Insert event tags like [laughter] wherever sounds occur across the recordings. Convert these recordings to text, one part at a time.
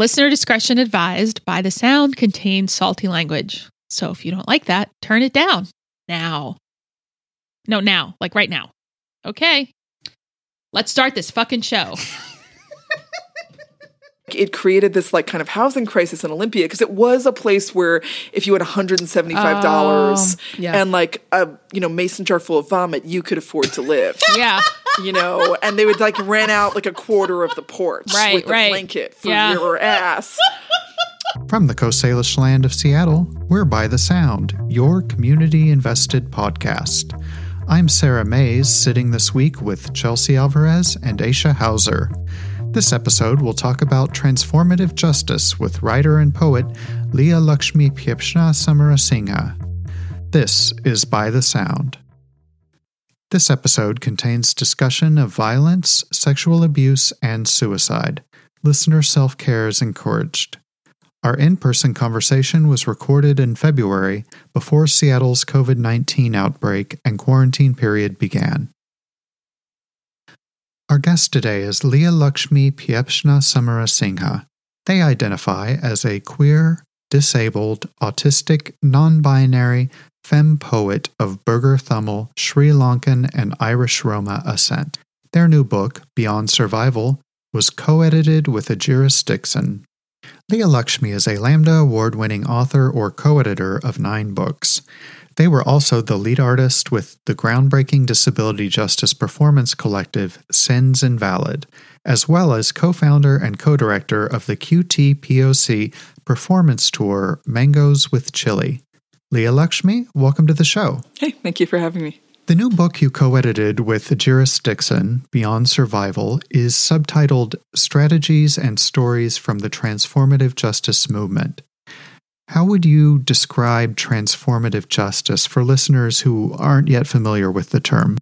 Listener discretion advised by the sound contains salty language. So if you don't like that, turn it down now. No, now, like right now. Okay. Let's start this fucking show. [laughs] it created this like kind of housing crisis in Olympia because it was a place where if you had $175 Um, yeah. and like a you know mason jar full of vomit, you could afford to live. [laughs] yeah. You know, and they would like rent out like a quarter of the porch Right, with a right. blanket for Yeah. your ass. From the Coast Salish land of Seattle, we're By the Sound, your community invested podcast. I'm Sarah Mays, sitting this week with Chelsea Alvarez and Aisha Hauser. This episode will talk about transformative justice with writer and poet Leah Lakshmi Piepzna-Samarasinha. This is By the Sound. This episode contains discussion of violence, sexual abuse, and suicide. Listener self care is encouraged. Our in person conversation was recorded in February before Seattle's COVID 19 outbreak and quarantine period began. Our guest today is Leah Lakshmi Piepzna-Samarasinha. They identify as a queer, disabled, autistic, non binary, femme poet of Burgher Tamil, Sri Lankan, and Irish Roma ascent. Their new book, Beyond Survival, was co edited with Ejeris Dixon, Leah Lakshmi is a Lambda Award winning author or co editor of nine books. They were also the lead artist with the groundbreaking disability justice performance collective Sins Invalid, as well as co founder and co director of the QTPOC performance tour Mangoes with Chili. Leah Lakshmi, welcome to the show. Hey, thank you for having me. The new book you co edited with Ejeris Dixon, Beyond Survival, is subtitled Strategies and Stories from the Transformative Justice Movement. How would you describe transformative justice for listeners who aren't yet familiar with the term?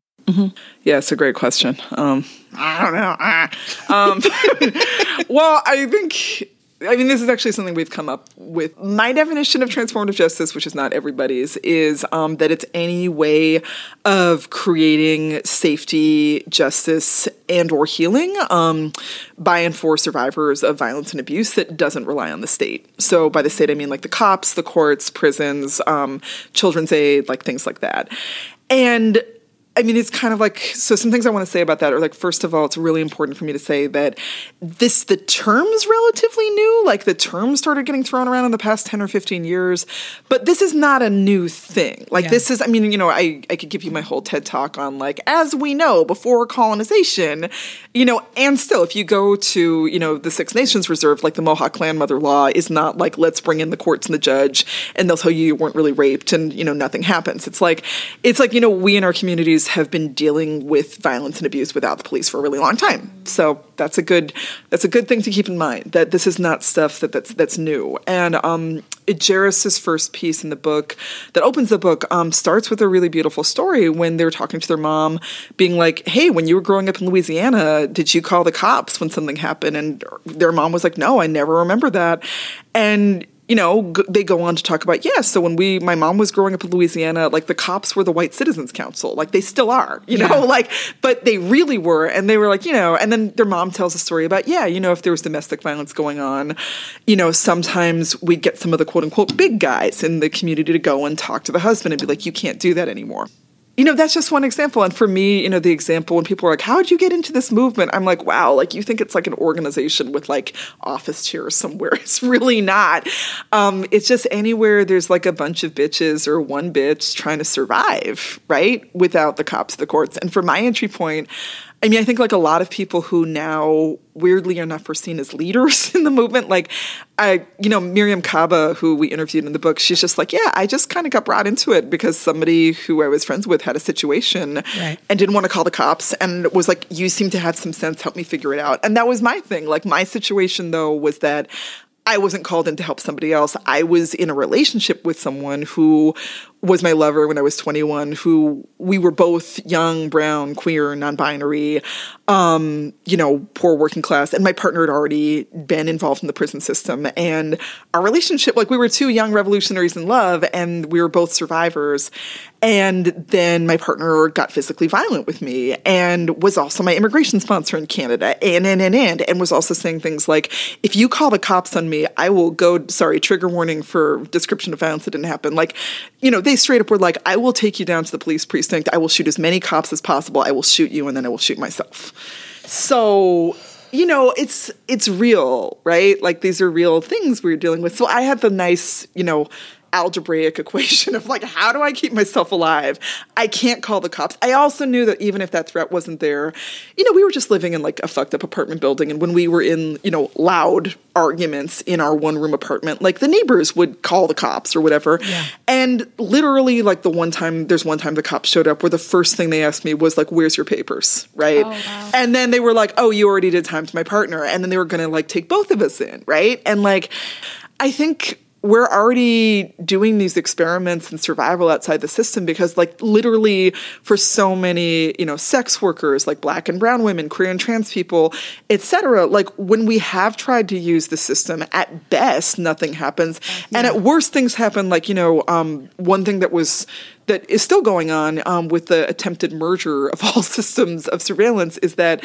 Yeah, it's a great question. Um, I don't know. Ah. [laughs] Um, [laughs] well, I think. I mean, this is actually something we've come up with. My definition of transformative justice, which is not everybody's, is um, that it's any way of creating safety, justice, and or healing um, by and for survivors of violence and abuse that doesn't rely on the state. So by the state, I mean like the cops, the courts, prisons, um, children's aid, like things like that. And I mean, it's kind of like so. Some things I want to say about that are like, first of all, it's really important for me to say that this the term's relatively new. Like the term started getting thrown around in the past ten or fifteen years, but this is not a new thing. Like Yeah. this is, I mean, you know, I I could give you my whole TED talk on like as we know before colonization, you know, and still, if you go to you know the Six Nations Reserve, like the Mohawk Clan Mother Law is not like let's bring in the courts and the judge, and they'll tell you you weren't really raped, and you know nothing happens. It's like it's like you know we in our communities have been dealing with violence and abuse without the police for a really long time. So that's a good that's a good thing to keep in mind that this is not stuff that that's that's new. And um, Ejeris's first piece in the book that opens the book um, starts with a really beautiful story when they're talking to their mom, being like, "Hey, when you were growing up in Louisiana, did you call the cops when something happened?" And their mom was like, "No, I never remember that." And you know, g- they go on to talk about, yes, so when we, my mom was growing up in Louisiana, like the cops were the White Citizens Council. Like they still are, you know, [laughs] like, but they really were. And they were like, you know, and then their mom tells a story about, yeah, you know, if there was domestic violence going on, you know, sometimes we'd get some of the quote unquote big guys in the community to go and talk to the husband and be like, you can't do that anymore you know that's just one example. And for me you know the example when people are like how did you get into this movement? I'm like wow like you think it's like an organization with like office chairs somewhere. [laughs] It's really not. Um, it's just anywhere there's like a bunch of bitches or one bitch trying to survive right without the cops the courts. And for my entry point I mean, I think like a lot of people who now weirdly enough are seen as leaders [laughs] in the movement, like I, you know, Mariame Kaba, who we interviewed in the book, she's just like, yeah, I just kind of got brought into it because somebody who I was friends with had a situation Right. and didn't want to call the cops and was like, you seem to have some sense, help me figure it out. And that was my thing. Like my situation though was that I wasn't called in to help somebody else. I was in a relationship with someone who was my lover when I was 21, who we were both young, brown, queer, non binary, um, you know, poor working class. And my partner had already been involved in the prison system. And our relationship, like we were two young revolutionaries in love, and we were both survivors. And then my partner got physically violent with me and was also my immigration sponsor in Canada and, and, and, and, and was also saying things like, if you call the cops on me, I will go, sorry, trigger warning for description of violence that didn't happen. Like, you know, they straight up were like, I will take you down to the police precinct. I will shoot as many cops as possible. I will shoot you and then I will shoot myself. So, you know, it's it's real, right? Like these are real things we're dealing with. So I had the nice, you know, algebraic equation of like how do i keep myself alive? I can't call the cops. I also knew that even if that threat wasn't there you know we were just living in like a fucked up apartment building. And when we were in you know loud arguments in our one room apartment like the neighbors would call the cops or whatever. Yeah. and literally like the one time there's one time the cops showed up where the first thing they asked me was like where's your papers? Right? Oh, wow. and then they were like oh you already did time to my partner. And then they were gonna like take both of us in right? And like i think we're already doing these experiments in survival outside the system because like literally for so many you know sex workers like black and brown women queer and trans people etc like when we have tried to use the system at best nothing happens. And at worst things happen like you know um, one thing that was that is still going on um, with the attempted merger of all [laughs] systems of surveillance is that,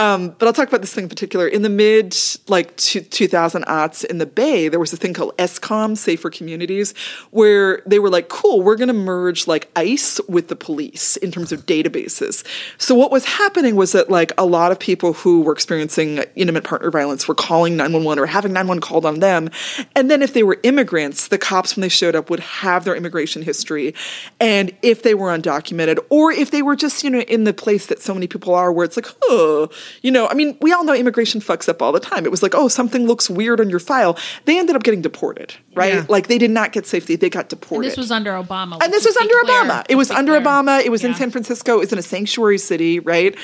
um, but I'll talk about this thing in particular. In the mid like two, 2000 aughts in the Bay, there was a thing called S-Comm, Safer Communities, where they were like, cool, we're going to merge like ICE with the police in terms of databases. So what was happening was that like a lot of people who were experiencing intimate partner violence were calling 911 or having 911 called on them. And then if they were immigrants, the cops, when they showed up, would have their immigration history. And if they were undocumented, or if they were just, you know, in the place that so many people are where it's like, oh, you know, I mean, we all know immigration fucks up all the time. It was like, oh, something looks weird on your file. They ended up getting deported, right? Yeah. Like they did not get safety, they got And deported. this was under Obama. And this was under clear. Obama. It was under clear. Obama. It was in San Francisco. It was in a sanctuary city, right?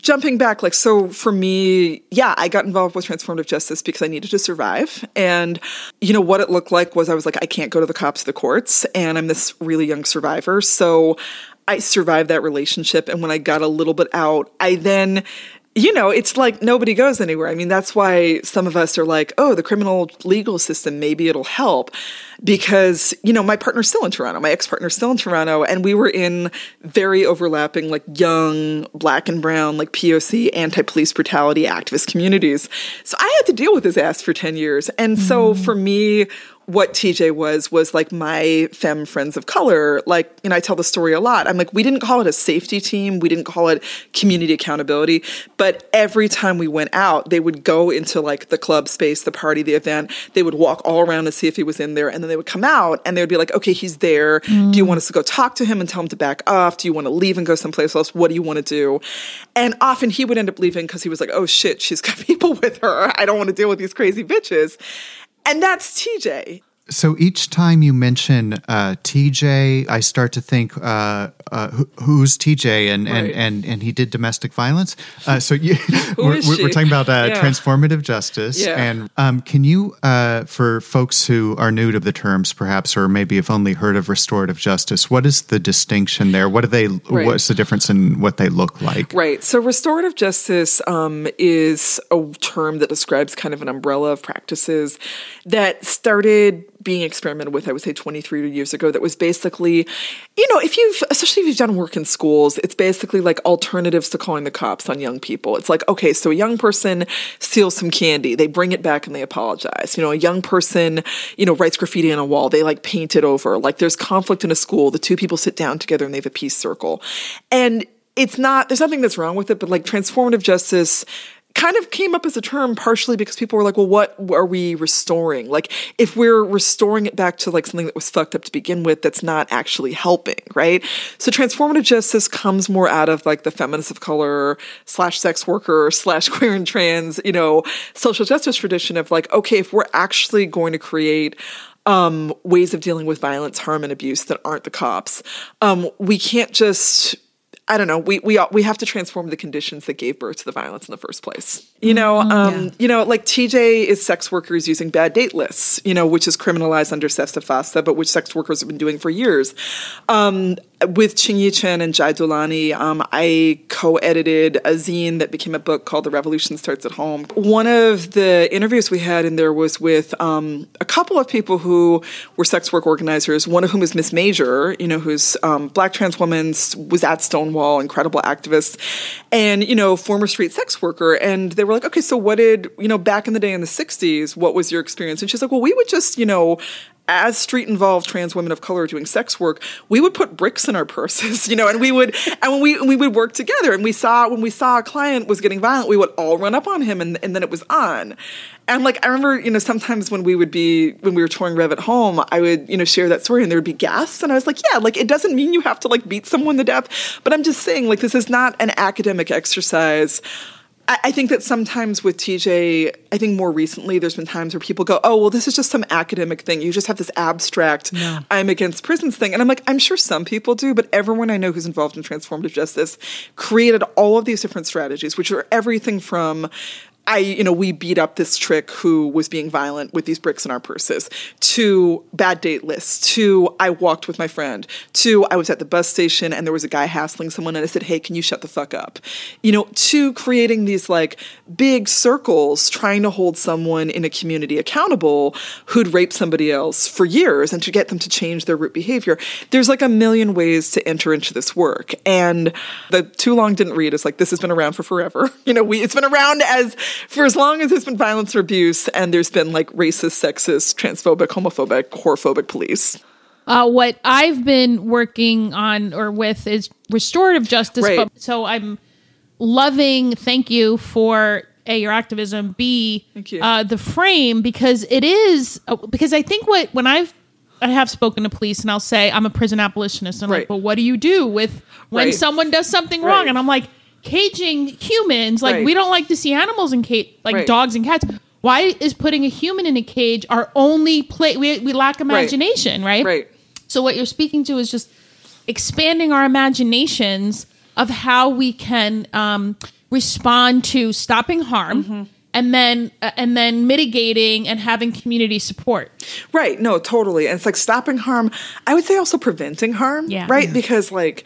Jumping back, like, so for me, yeah, I got involved with transformative justice because I needed to survive. And, you know, what it looked like was I was like, I can't go to the cops, the courts, and I'm this really young survivor. So I survived that relationship. And when I got a little bit out, I then you know, it's like nobody goes anywhere. I mean, that's why some of us are like, oh, the criminal legal system, maybe it'll help. Because, you know, my partner's still in Toronto, my ex partner's still in Toronto, and we were in very overlapping, like young, black and brown, like POC, anti police brutality activist communities. So I had to deal with his ass for 10 years. And so mm-hmm. for me, what TJ was was like my femme friends of color. Like, know, I tell the story a lot. I'm like, we didn't call it a safety team, we didn't call it community accountability, but every time we went out, they would go into like the club space, the party, the event. They would walk all around to see if he was in there, and then they would come out and they would be like, okay, he's there. Do you mm. want us to go talk to him and tell him to back off? Do you want to leave and go someplace else? What do you want to do? And often he would end up leaving because he was like, oh shit, she's got [laughs] people with her. I don't want to deal with these crazy bitches. And that's TJ. So each time you mention uh, TJ, I start to think, uh, uh, who, who's TJ? And, and, Right. and, and he did domestic violence. Uh, so you, [laughs] [laughs] we're, we're, we're talking about uh, Yeah. transformative justice. Yeah. And um, can you, uh, for folks who are new to the terms, perhaps, or maybe have only heard of restorative justice, what is the distinction there? What do they? Right. What's the difference in what they look like? Right. So restorative justice um, is a term that describes kind of an umbrella of practices that started being experimented with, I would say 23 years ago, that was basically, you know, if you've, especially if you've done work in schools, it's basically like alternatives to calling the cops on young people. It's like, okay, so a young person steals some candy, they bring it back and they apologize. You know, a young person, you know, writes graffiti on a wall, they like paint it over. Like there's conflict in a school, the two people sit down together and they have a peace circle. And it's not, there's nothing that's wrong with it, but like transformative justice kind of came up as a term partially because people were like, well, what are we restoring? Like, if we're restoring it back to like something that was fucked up to begin with, that's not actually helping, right? So transformative justice comes more out of like the feminist of color slash sex worker slash [laughs] queer and trans, you know, social justice tradition of like, okay, if we're actually going to create um, ways of dealing with violence, harm, and abuse that aren't the cops, um, we can't just I don't know. We we we have to transform the conditions that gave birth to the violence in the first place. You know, um, Yeah. you know, like TJ is sex workers using bad date lists. You know, which is criminalized under SESTA FOSTA, but which sex workers have been doing for years. Um, with Ching Chen and Jai Dulani, um, I co-edited a zine that became a book called "The Revolution Starts at Home." One of the interviews we had in there was with um, a couple of people who were sex work organizers. One of whom is Miss Major, you know, who's um, black trans woman, was at Stonewall, incredible activist, and you know, former street sex worker. And they were like, okay, so what did you know back in the day in the '60s? What was your experience? And she's like, well, we would just you know as street involved trans women of color doing sex work, we would put bricks in our purses, [laughs] you know, and we would and when we we would work together and we saw when we saw a client was getting violent, we would all run up on him and, and then it was on. And like I remember, you know, sometimes when we would be when we were touring Rev at home, I would, you know, share that story and there would be gasps and I was like, yeah, like it doesn't mean you have to like beat someone to death, but I'm just saying like this is not an academic exercise. I I think that sometimes with TJ, I think more recently, there's been times where people go, oh, well, this is just some academic thing. You just have this abstract, I'm against prisons thing. And I'm like, I'm sure some people do, but everyone I know who's involved in transformative justice created all of these different strategies, which are everything from I, you know, we beat up this trick who was being violent with these bricks in our purses, to bad date lists, to I walked with my friend, to I was at the bus station and there was a guy hassling someone and I said, hey, can you shut the fuck up? You know, to creating these like big circles trying to hold someone in a community accountable who'd raped somebody else for years and to get them to change their root behavior. There's like a million ways to enter into this work. And the too long didn't read is like, this has been around for forever. [laughs] You know, we, it's been around as for as long as there's been violence or abuse and there's been like racist, sexist, transphobic, homophobic, whorephobic police. Uh, what I've been working on or with is restorative justice. Right. But, so I'm loving. Thank you for a your activism. B Thank you. Uh, the frame because it is uh, because I think what when I've I have spoken to police and I'll say I'm a prison abolitionist and I'm Right. like, but what do you do with when Right. someone does something wrong? Right. And I'm like, caging humans like Right. we don't like to see animals in cage like Right. dogs and cats. Why is putting a human in a cage our only play? We, we lack imagination, right? Right. So what you're speaking to is just expanding our imaginations of how we can um, respond to stopping harm, Mm-hmm. and then uh, and then mitigating and having community support. Right. No, totally. And it's like stopping harm. I would say also preventing harm. Yeah. Right. Because like,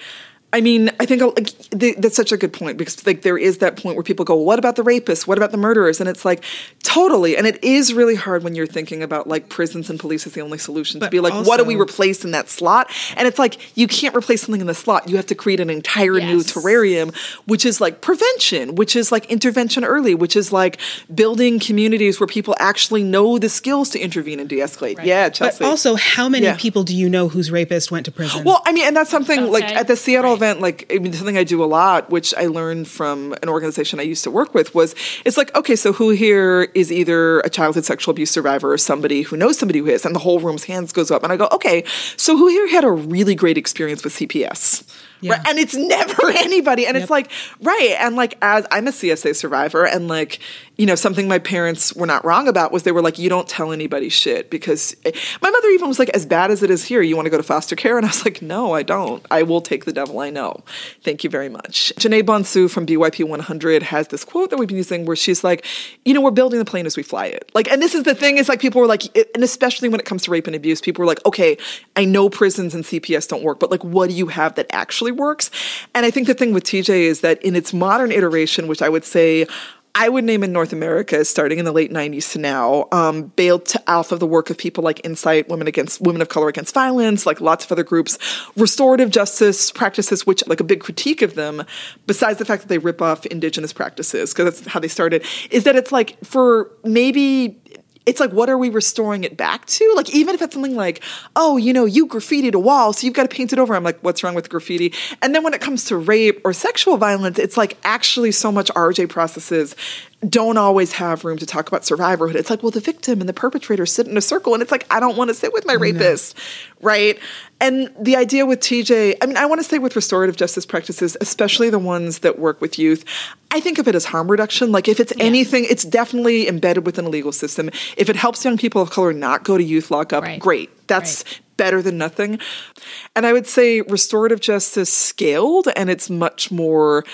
I mean, I think like, th- that's such a good point because like there is that point where people go, "What about the rapists? What about the murderers?" And it's like, totally. And it is really hard when you're thinking about like prisons and police as the only solution to be like, what do we replace in that slot? And it's like you can't replace something in the slot. You have to create an entire new terrarium, which is like prevention, which is like intervention early, which is like building communities where people actually know the skills to intervene and de-escalate. Yeah, But also, how many Yeah. people do you know whose rapist went to prison? Well, I mean, and that's something like at the Seattle Right. Like I mean, something I do a lot, which I learned from an organization I used to work with, was it's like, okay, so who here is either a childhood sexual abuse survivor or somebody who knows somebody who is, and the whole room's hands goes up, and I go, okay, so who here had a really great experience with CPS? Yeah. Right? And it's never [laughs] anybody. And it's like, right. And like, as I'm a CSA survivor, and like, you know, something my parents were not wrong about was they were like, you don't tell anybody shit because eh, my mother even was like, as bad as it is here, you want to go to foster care? [laughs] And I was like, no, I don't. I will take the devil I know. Thank you very much. Janae Bonsu from BYP 100 has this quote that we've been using where she's like, you know, we're building the plane as we fly it. Like, and this is the thing is like, people were like, and especially when it comes to rape and abuse, people were like, okay, I know prisons and CPS don't work, but like, what do you have that actually works? And I think the thing with TJ is that in its modern iteration, which I would say I would name in North America, starting in the late '90s to now, um, bailed off of the work of people like INCITE, Women Against Women of Color Against Violence, like lots of other groups, restorative justice practices, which like a big critique of them, besides the fact that they rip off indigenous practices because that's how they started, is that it's like for maybe it's like what are we restoring it back to? Like even if it's something like oh you know you graffitied a wall so you've got to paint it over. I'm like what's wrong with graffiti? And then when it comes to rape or sexual violence it's like actually so much rj processes don't always have room to talk about survivorhood. It's like well the victim and the perpetrator sit in a circle and it's like i don't want to sit with my rapist right and the idea with tj i mean i want to say with restorative justice practices especially the ones that work with youth i think of it as harm reduction like if it's anything it's definitely embedded within a legal system if it helps young people of color not go to youth lockup Right. great that's better than nothing. And I would say restorative justice scaled and it's much more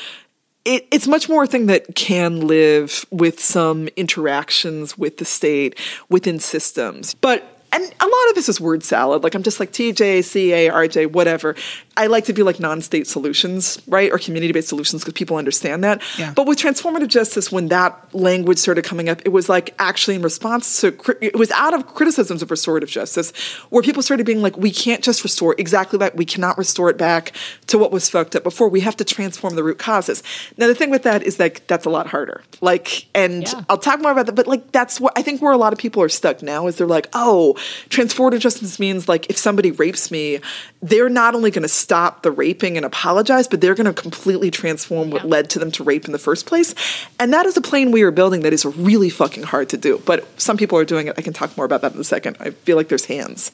it, it's much more a thing that can live with some interactions with the state within systems. But and a lot of this is word salad. Like I'm just like TJ, CA, RJ, whatever. I like to be like non-state solutions, right, or community-based solutions because people understand that. Yeah. But with transformative justice, when that language started coming up, it was like actually in response to it was out of criticisms of restorative justice, where people started being like, we can't just restore exactly that. We cannot restore it back to what was fucked up before. We have to transform the root causes. Now the thing with that is like that's a lot harder. Like, and Yeah. I'll talk more about that. But like that's what I think where a lot of people are stuck now is they're like, oh, transformative justice means like if somebody rapes me, they're not only going to stop the raping and apologize, but they're going to completely transform what Yeah. led to them to rape in the first place. And that is a plane we are building that is really fucking hard to do. But some people are doing it. I can talk more about that in a second. I feel like there's hands.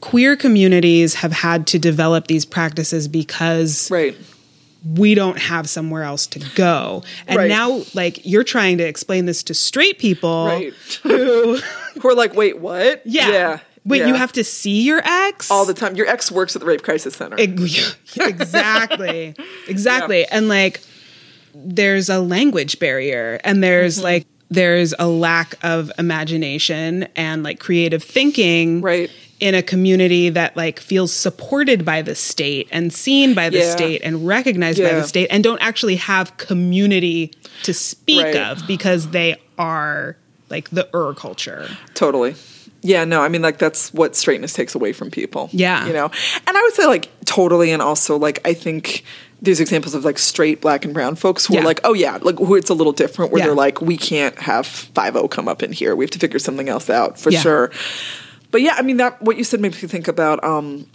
Queer communities have had to develop these practices because Right. We don't have somewhere else to go. And Right. now, like, you're trying to explain this to straight people Right. [laughs] who, Who are like, wait, what? yeah. Yeah. Wait, yeah. you have to see your ex? all the time. Your ex works at the Rape Crisis Center. Ex- [laughs] exactly. Exactly. And like there's a language barrier and there's Mm-hmm. like there's a lack of imagination and like creative thinking Right. In a community that like feels supported by the state and seen by the Yeah. state and recognized by the state and don't actually have community to speak Right. of because they are like the ur culture. Totally. Yeah, no, I mean, like, that's what straightness takes away from people. Yeah. You know? And I would say, like, totally. And also, like, I think there's examples of, like, straight black and brown folks who Yeah. are like, oh, yeah, like, who it's a little different, where Yeah. they're like, we can't have 5 come up in here. We have to figure something else out for Yeah. sure. But yeah, I mean, that what you said makes me think about um,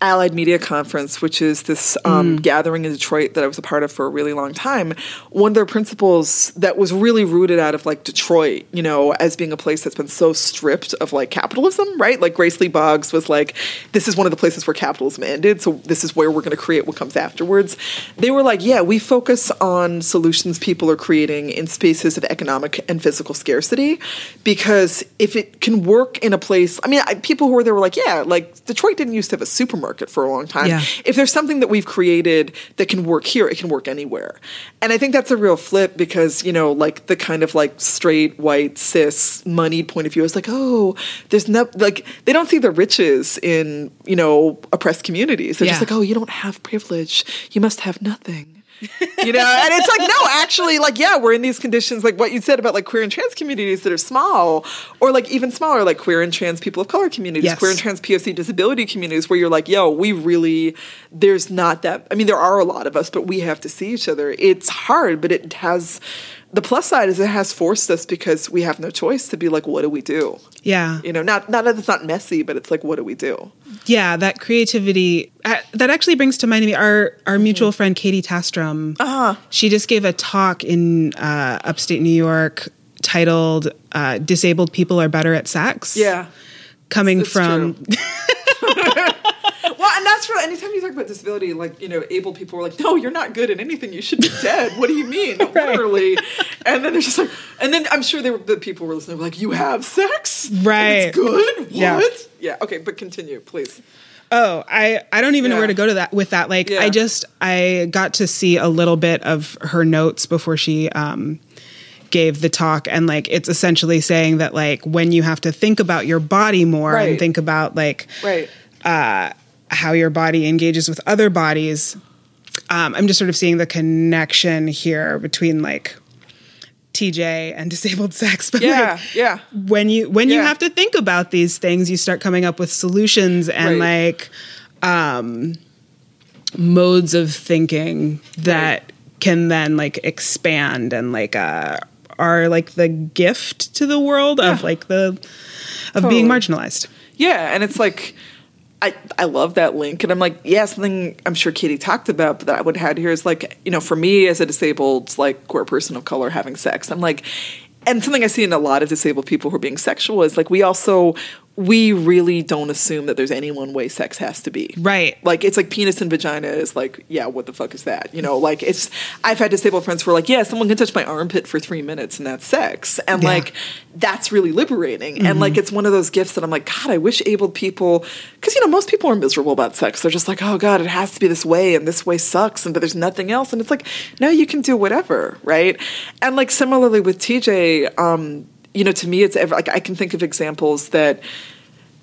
Allied Media Conference, which is this Mm. um, gathering in Detroit that I was a part of for a really long time. One of their principles that was really rooted out of like Detroit, you know, as being a place that's been so stripped of like capitalism, right? Like Grace Lee Boggs was like, this is one of the places where capitalism ended, so this is where we're going to create what comes afterwards. They were like, yeah, we focus on solutions people are creating in spaces of economic and physical scarcity because if it can work in a place, I mean, I, people who were there were like, yeah, like Detroit didn't used to have a supermarket for a long time. Yeah. If there's something that we've created that can work here, it can work anywhere. And I think that's a real flip because, you know, like the kind of like straight, white, cis, moneyed point of view is like, oh, there's no, like, they don't see the riches in, you know, oppressed communities. They're just like, oh, you don't have privilege. You must have nothing you know and it's like no actually like yeah we're in these conditions like what you said about like queer and trans communities that are small or like even smaller like queer and trans people of color communities Yes. queer and trans poc disability communities where you're like yo we really there's not that i mean there are a lot of us but we have to see each other it's hard but it has the plus side is it has forced us because we have no choice to be like what do we do Yeah. you know not not that it's not messy but it's like what do we do Yeah, that creativity uh, that actually brings to mind me our our mutual friend Katie Tastrom. Uh-huh. She just gave a talk in uh, upstate New York titled uh, "Disabled People Are Better at Sex." yeah coming from [laughs] and that's real. Anytime you talk about disability, like you know, able people are like, "No, you're not good at anything. You should be dead." what do you mean, [laughs] literally? And then they're just like, and then I'm sure they were, the people were listening, were like, "You have sex, Right. it's good. What? Yeah. yeah. Okay, but continue, please. Oh, I I don't even know where to go to that with that. Like Yeah. I just I got to see a little bit of her notes before she um gave the talk and like it's essentially saying that like when you have to think about your body more Right. and think about like Right. How your body engages with other bodies. Um, I'm just sort of seeing the connection here between like TJ and [laughs] disabled sex. But Yeah. like, yeah. when you when you have to think about these things, you start coming up with solutions and Right. like um, modes of thinking that can then like expand and like uh, are like the gift to the world of like the of being marginalized. Yeah, and it's like I I love that link, and I'm like, yeah, something I'm sure Katie talked about, but that I would add here is like, you know, for me as a disabled like queer person of color having sex, I'm like. And something I see in a lot of disabled people who are being sexual is like we also we really don't assume that there's any one way sex has to be. Right. Like it's like penis and vagina is like, yeah, what the fuck is that? You know, like it's I've had disabled friends who are like, yeah, someone can touch my armpit for three minutes and that's sex. And Yeah. like that's really liberating. And like it's one of those gifts that I'm like, God, I wish able people because you know, most people are miserable about sex. They're just like, oh God, it has to be this way and this way sucks and but there's nothing else. And it's like, no, you can do whatever, right? And like similarly with TJ, um, you know, to me it's ever like I can think of examples that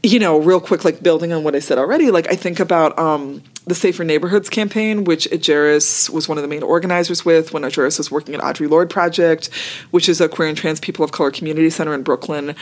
you know, real quick, like building on what I said already, like I think about um, the Safer Neighborhoods campaign, which Ejeris was one of the main organizers with when Ejeris was working at Audre Lorde Project, which is a queer and trans people of color community center in Brooklyn.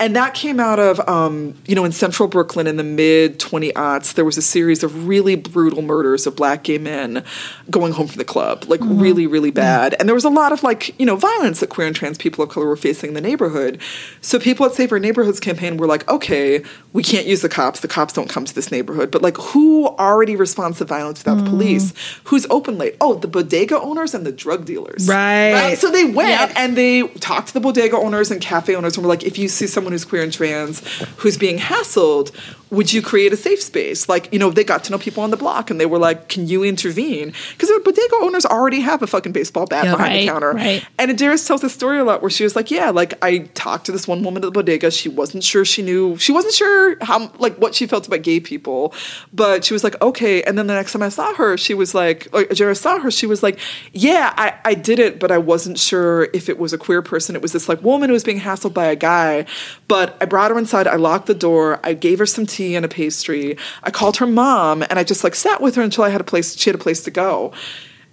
And that came out of, um, you know, in central Brooklyn in the mid 20 aughts, there was a series of really brutal murders of black gay men going home from the club, like really, really bad. And there was a lot of like, you know, violence that queer and trans people of color were facing in the neighborhood. So people at Safer Neighborhoods campaign were like, okay, we can't use the cops. The cops don't come to this neighborhood. But like, who already responds to violence without the mm. police? Who's open late? Oh, the bodega owners and the drug dealers. Right. right? So they went and they talked to the bodega owners and cafe owners and were like, if you see someone who's queer and trans who's being hassled, would you create a safe space? Like, you know, they got to know people on the block and they were like, can you intervene? Because the bodega owners already have a fucking baseball bat Yeah, behind the counter. right. And Ejeris tells a story a lot where she was like, yeah, like I talked to this one woman at the bodega. She wasn't sure she knew, she wasn't sure how, like what she felt about gay people. But she was like, okay. And then the next time I saw her, she was like, oh, like Ejeris saw her, she was like, yeah, I, I did it, but I wasn't sure if it was a queer person. It was this like woman who was being hassled by a guy. But I brought her inside, I locked the door, I gave her some tea and a pastry. I called her mom and I just like sat with her until I had a place, she had a place to go.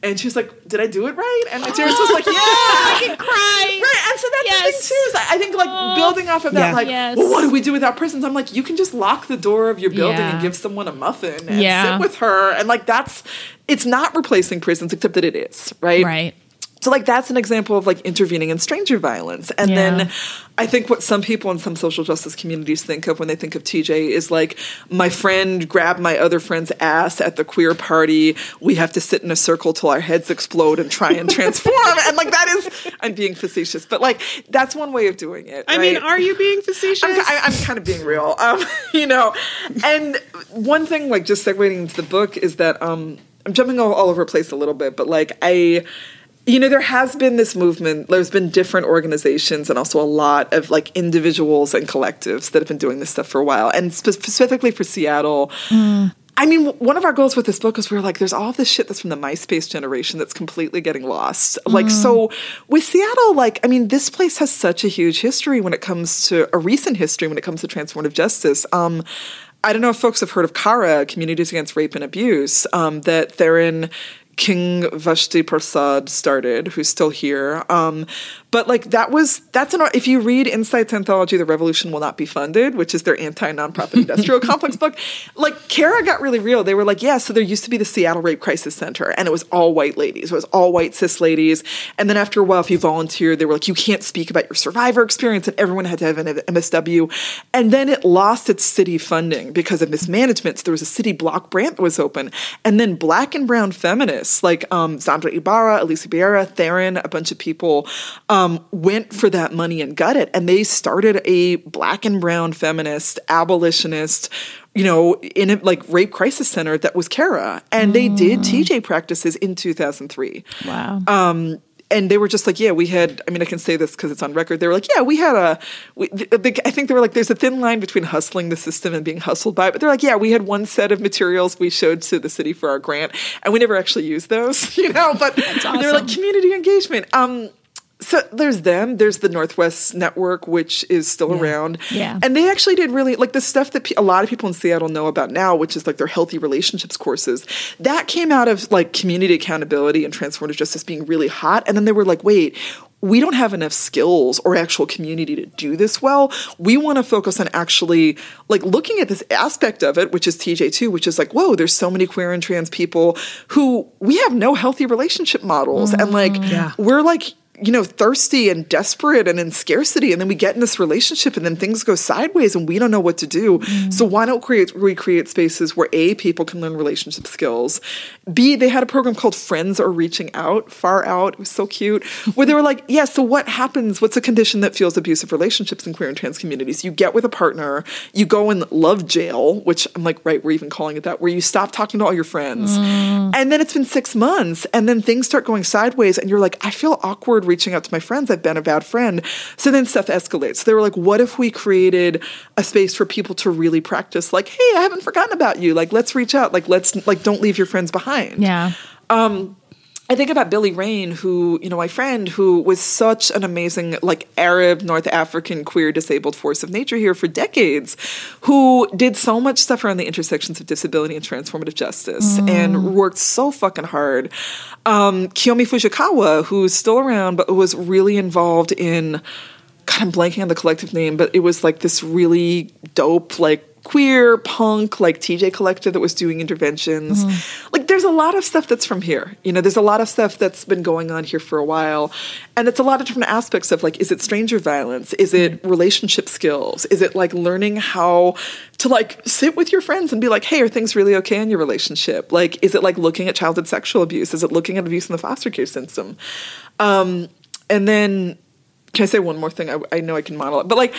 And she's like, "Did I do it right?" And Ejeris was like, "Yeah." [laughs] I can cry. Right, and so that's Yes. the thing too. Is I think like oh. building off of that, Yeah. like, Yes. well, what do we do without prisons? I'm like, you can just lock the door of your building Yeah. and give someone a muffin and Yeah. sit with her, and like that's, it's not replacing prisons, except that it is, right? Right. So like that's an example of like intervening in stranger violence. And Yeah. then I think what some people in some social justice communities think of when they think of TJ is like my friend grabbed my other friend's ass at the queer party. We have to sit in a circle till our heads explode and try and transform. and like that is I'm being facetious, but like that's one way of doing it. I mean, are you being facetious? I'm, I, I'm kind of being real, um, [laughs] you know. And one thing, like just segueing into the book, is that um, I'm jumping all, all over the place a little bit, but like I, you know, there has been this movement. There's been different organizations and also a lot of like individuals and collectives that have been doing this stuff for a while, and spe- specifically for Seattle. I mean, one of our goals with this book is we are like, there's all this shit that's from the MySpace generation that's completely getting lost. Like, so with Seattle, like, I mean, this place has such a huge history when it comes to a recent history when it comes to transformative justice. Um, I don't know if folks have heard of CARA, Communities Against Rape and Abuse, um, that they're in. King Vashti Prasad started, who's still here. Um, but like that was that's an if you read INCITE's anthology, "The Revolution Will Not Be Funded," which is their anti-nonprofit industrial [laughs] complex book, like CARA got really real. They were like, yeah, so there used to be the Seattle Rape Crisis Center, and it was all white ladies, it was all white cis ladies, and then after a while, if you volunteered, they were like, you can't speak about your survivor experience, and everyone had to have an MSW, and then it lost its city funding because of mismanagement. So there was a city block grant that was open, and then black and brown feminists like um, Sandra Ibarra, Alisa Bierria, Theron, a bunch of people um, went for that money and got it, and they started a black and brown feminist abolitionist. You know, in a like rape crisis center that was CARA, and they did TJ practices in 2003 Wow. um, and they were just like, yeah, we had. I mean, I can say this because it's on record. They were like, yeah, we had a. We, I think they were like, there's a thin line between hustling the system and being hustled by it. But they're like, yeah, we had one set of materials we showed to the city for our grant, and we never actually used those, [laughs] you know. But they were like community engagement. Um, so there's them. There's the Northwest Network, which is still around. Yeah. And they actually did really like the stuff that pe- a lot of people in Seattle know about now, which is like their healthy relationships courses. That came out of like community accountability and transformative justice being really hot. And then they were like, wait, we don't have enough skills or actual community to do this well. We want to focus on actually like looking at this aspect of it, which is TJ2, which is like, whoa, there's so many queer and trans people who we have no healthy relationship models. Mm-hmm. And like, Yeah. we're like, you know, thirsty and desperate and in scarcity. And then we get in this relationship and then things go sideways and we don't know what to do. Mm. So why don't create recreate spaces where A, people can learn relationship skills. B, they had a program called Friends Are Reaching Out, Far Out. It was so cute. [laughs] Where they were like, yeah, so what happens? What's a condition that feels abusive relationships in queer and trans communities? You get with a partner, you go in love jail, which I'm like, right, we're even calling it that, where you stop talking to all your friends. And then it's been six months, and then things start going sideways, and you're like, I feel awkward reaching out to my friends. I've been a bad friend. So then stuff escalates. So they were like, what if we created a space for people to really practice, like, hey, I haven't forgotten about you. Like, let's reach out. Like, let's, like, don't leave your friends behind. Yeah. Um, I think about Billie Rain, who, you know, my friend, who was such an amazing, like, Arab, North African, queer, disabled force of nature here for decades, who did so much stuff around the intersections of disability and transformative justice and worked so fucking hard. Um, Kiyomi Fujikawa, who's still around, but was really involved in, God, I'm blanking on the collective name, but it was like this really dope, like, queer punk like TJ collective that was doing interventions. Like there's a lot of stuff that's from here. You know, there's a lot of stuff that's been going on here for a while. And it's a lot of different aspects of like is it stranger violence? Is it relationship skills? Is it like learning how to like sit with your friends and be like, "Hey, are things really okay in your relationship?" Like is it like looking at childhood sexual abuse? Is it looking at abuse in the foster care system? Um and then can I say one more thing? I, I know I can model it, but like,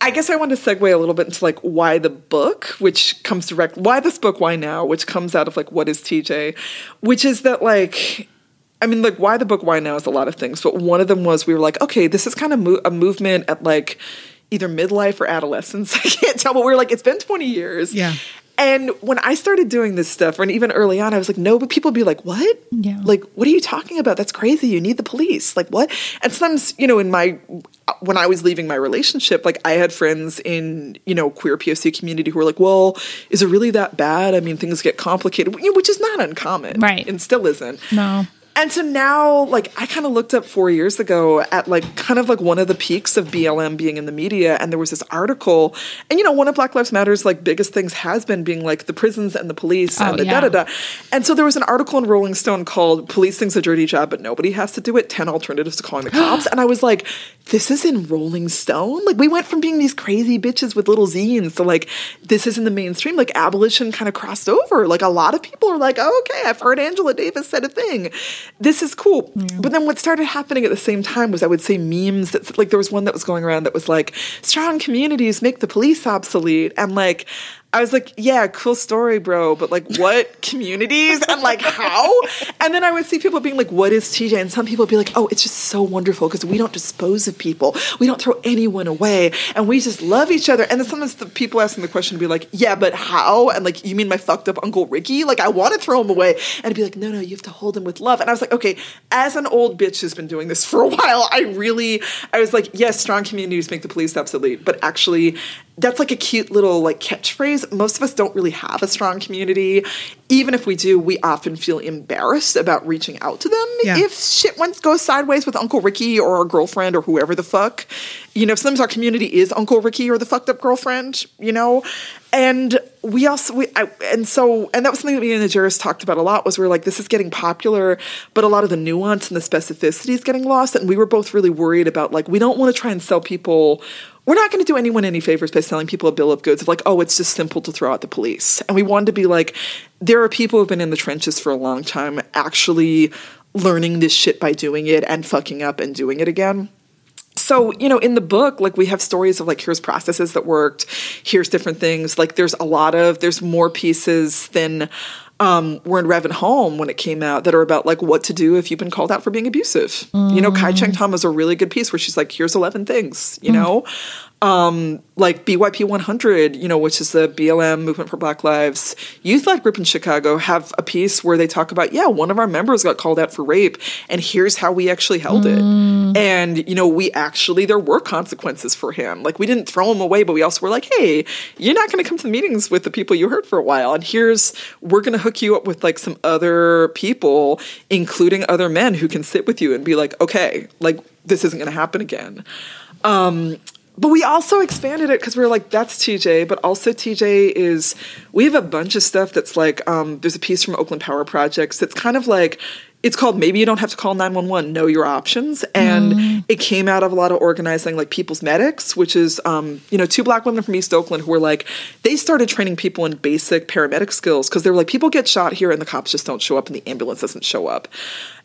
I guess I want to segue a little bit into like why the book, which comes direct, why this book, why now, which comes out of like what is TJ, which is that like, I mean, like why the book, why now is a lot of things, but one of them was we were like, okay, this is kind of mo- a movement at like either midlife or adolescence. [laughs] I can't tell, but we are like, it's been 20 years. Yeah. And when I started doing this stuff, and even early on, I was like, no, but people would be like, what? Yeah. Like, what are you talking about? That's crazy. You need the police. Like, what? And sometimes, you know, in my, when I was leaving my relationship, like, I had friends in, you know, queer POC community who were like, well, is it really that bad? I mean, things get complicated, which is not uncommon. Right. And still isn't. No. And so now, like, I kind of looked up four years ago at like kind of like one of the peaks of BLM being in the media, and there was this article, and you know, one of Black Lives Matter's like biggest things has been being like the prisons and the police Oh, and the yeah. da da da. And so there was an article in Rolling Stone called "Police "Policing's a Dirty Job, but Nobody Has to Do It: Ten Alternatives to Calling the [gasps] Cops," and I was like, this is in Rolling Stone. Like, we went from being these crazy bitches with little zines to like this is in the mainstream. Like, abolition kind of crossed over. Like, a lot of people are like, oh, okay, I've heard Angela Davis said a thing. This is cool. But then what started happening at the same time was I would say memes that like there was one that was going around that was like strong communities make the police obsolete and like I was like, yeah, cool story, bro, but like what [laughs] communities and like how? And then I would see people being like, what is TJ? And some people would be like, oh, it's just so wonderful because we don't dispose of people. We don't throw anyone away and we just love each other. And then sometimes the people asking the question would be like, yeah, but how? And like, you mean my fucked up Uncle Ricky? Like, I want to throw him away. And I'd be like, no, no, you have to hold him with love. And I was like, okay, as an old bitch who's been doing this [laughs] for a while, I really, I was like, yes, strong communities make the police obsolete, but actually, that's like a cute little like catchphrase. Most of us don't really have a strong community. Even if we do, we often feel embarrassed about reaching out to them Yeah. if shit once goes sideways with Uncle Ricky or our girlfriend or whoever the fuck. You know, sometimes our community is Uncle Ricky or the fucked up girlfriend, you know? And we also we I, and so and that was something that me and Ejeris talked about a lot was we are like this is getting popular but a lot of the nuance and the specificity is getting lost and we were both really worried about like we don't want to try and sell people we're not going to do anyone any favors by selling people a bill of goods of like oh it's just simple to throw out the police. And we wanted to be like there are people who've been in the trenches for a long time actually learning this shit by doing it and fucking up and doing it again. So you know in the book like we have stories of like here's processes that worked here's different things. Like there's a lot of there's more pieces than um, were in Revan Home when it came out that are about like what to do if you've been called out for being abusive. You know, Kai Cheng Thom has a really good piece where she's like, here's 11 things, you know? Um, like BYP 100, you know, which is the BLM Movement for Black Lives youth led group in Chicago, have a piece where they talk about, yeah, one of our members got called out for rape, and here's how we actually held it. And, you know, we actually, there were consequences for him. Like, we didn't throw him away, but we also were like, hey, you're not going to come to the meetings with the people you heard for a while. And here's, we're going to hook you up with like some other people, including other men who can sit with you and be like, okay, like, this isn't going to happen again. Um, but we also expanded it because we were like, that's TJ, but also TJ is, we have a bunch of stuff that's like, um, there's a piece from Oakland Power Projects that's kind of like, it's called maybe you don't have to call 911 know your options and Mm. it came out of a lot of organizing like people's medics which is um, you know two black women from east oakland who were like they started training people in basic paramedic skills because they were like people get shot here and the cops just don't show up and the ambulance doesn't show up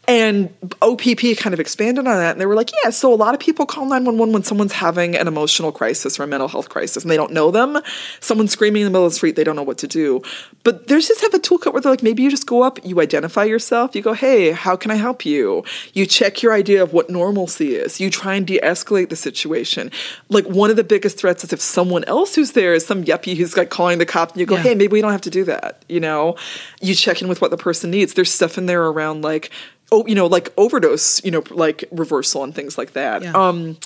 and OPP kind of expanded on that, and they were like, "Yeah, so a lot of people call 911 when someone's having an emotional crisis or a mental health crisis, and they don't know them. Someone's screaming in the middle of the street, they don't know what to do. But there's just have a toolkit where they're like, maybe you just go up, you identify yourself, you go, "Hey, how can I help you?" You check your idea of what normalcy is. You try and de-escalate the situation. Like one of the biggest threats is if someone else who's there is some yuppie who's like calling the cops, and you go, Yeah. "Hey, maybe we don't have to do that." You know, you check in with what the person needs. There's stuff in there around like oh, you know, like overdose, you know, like reversal and things like that. Yeah. Um,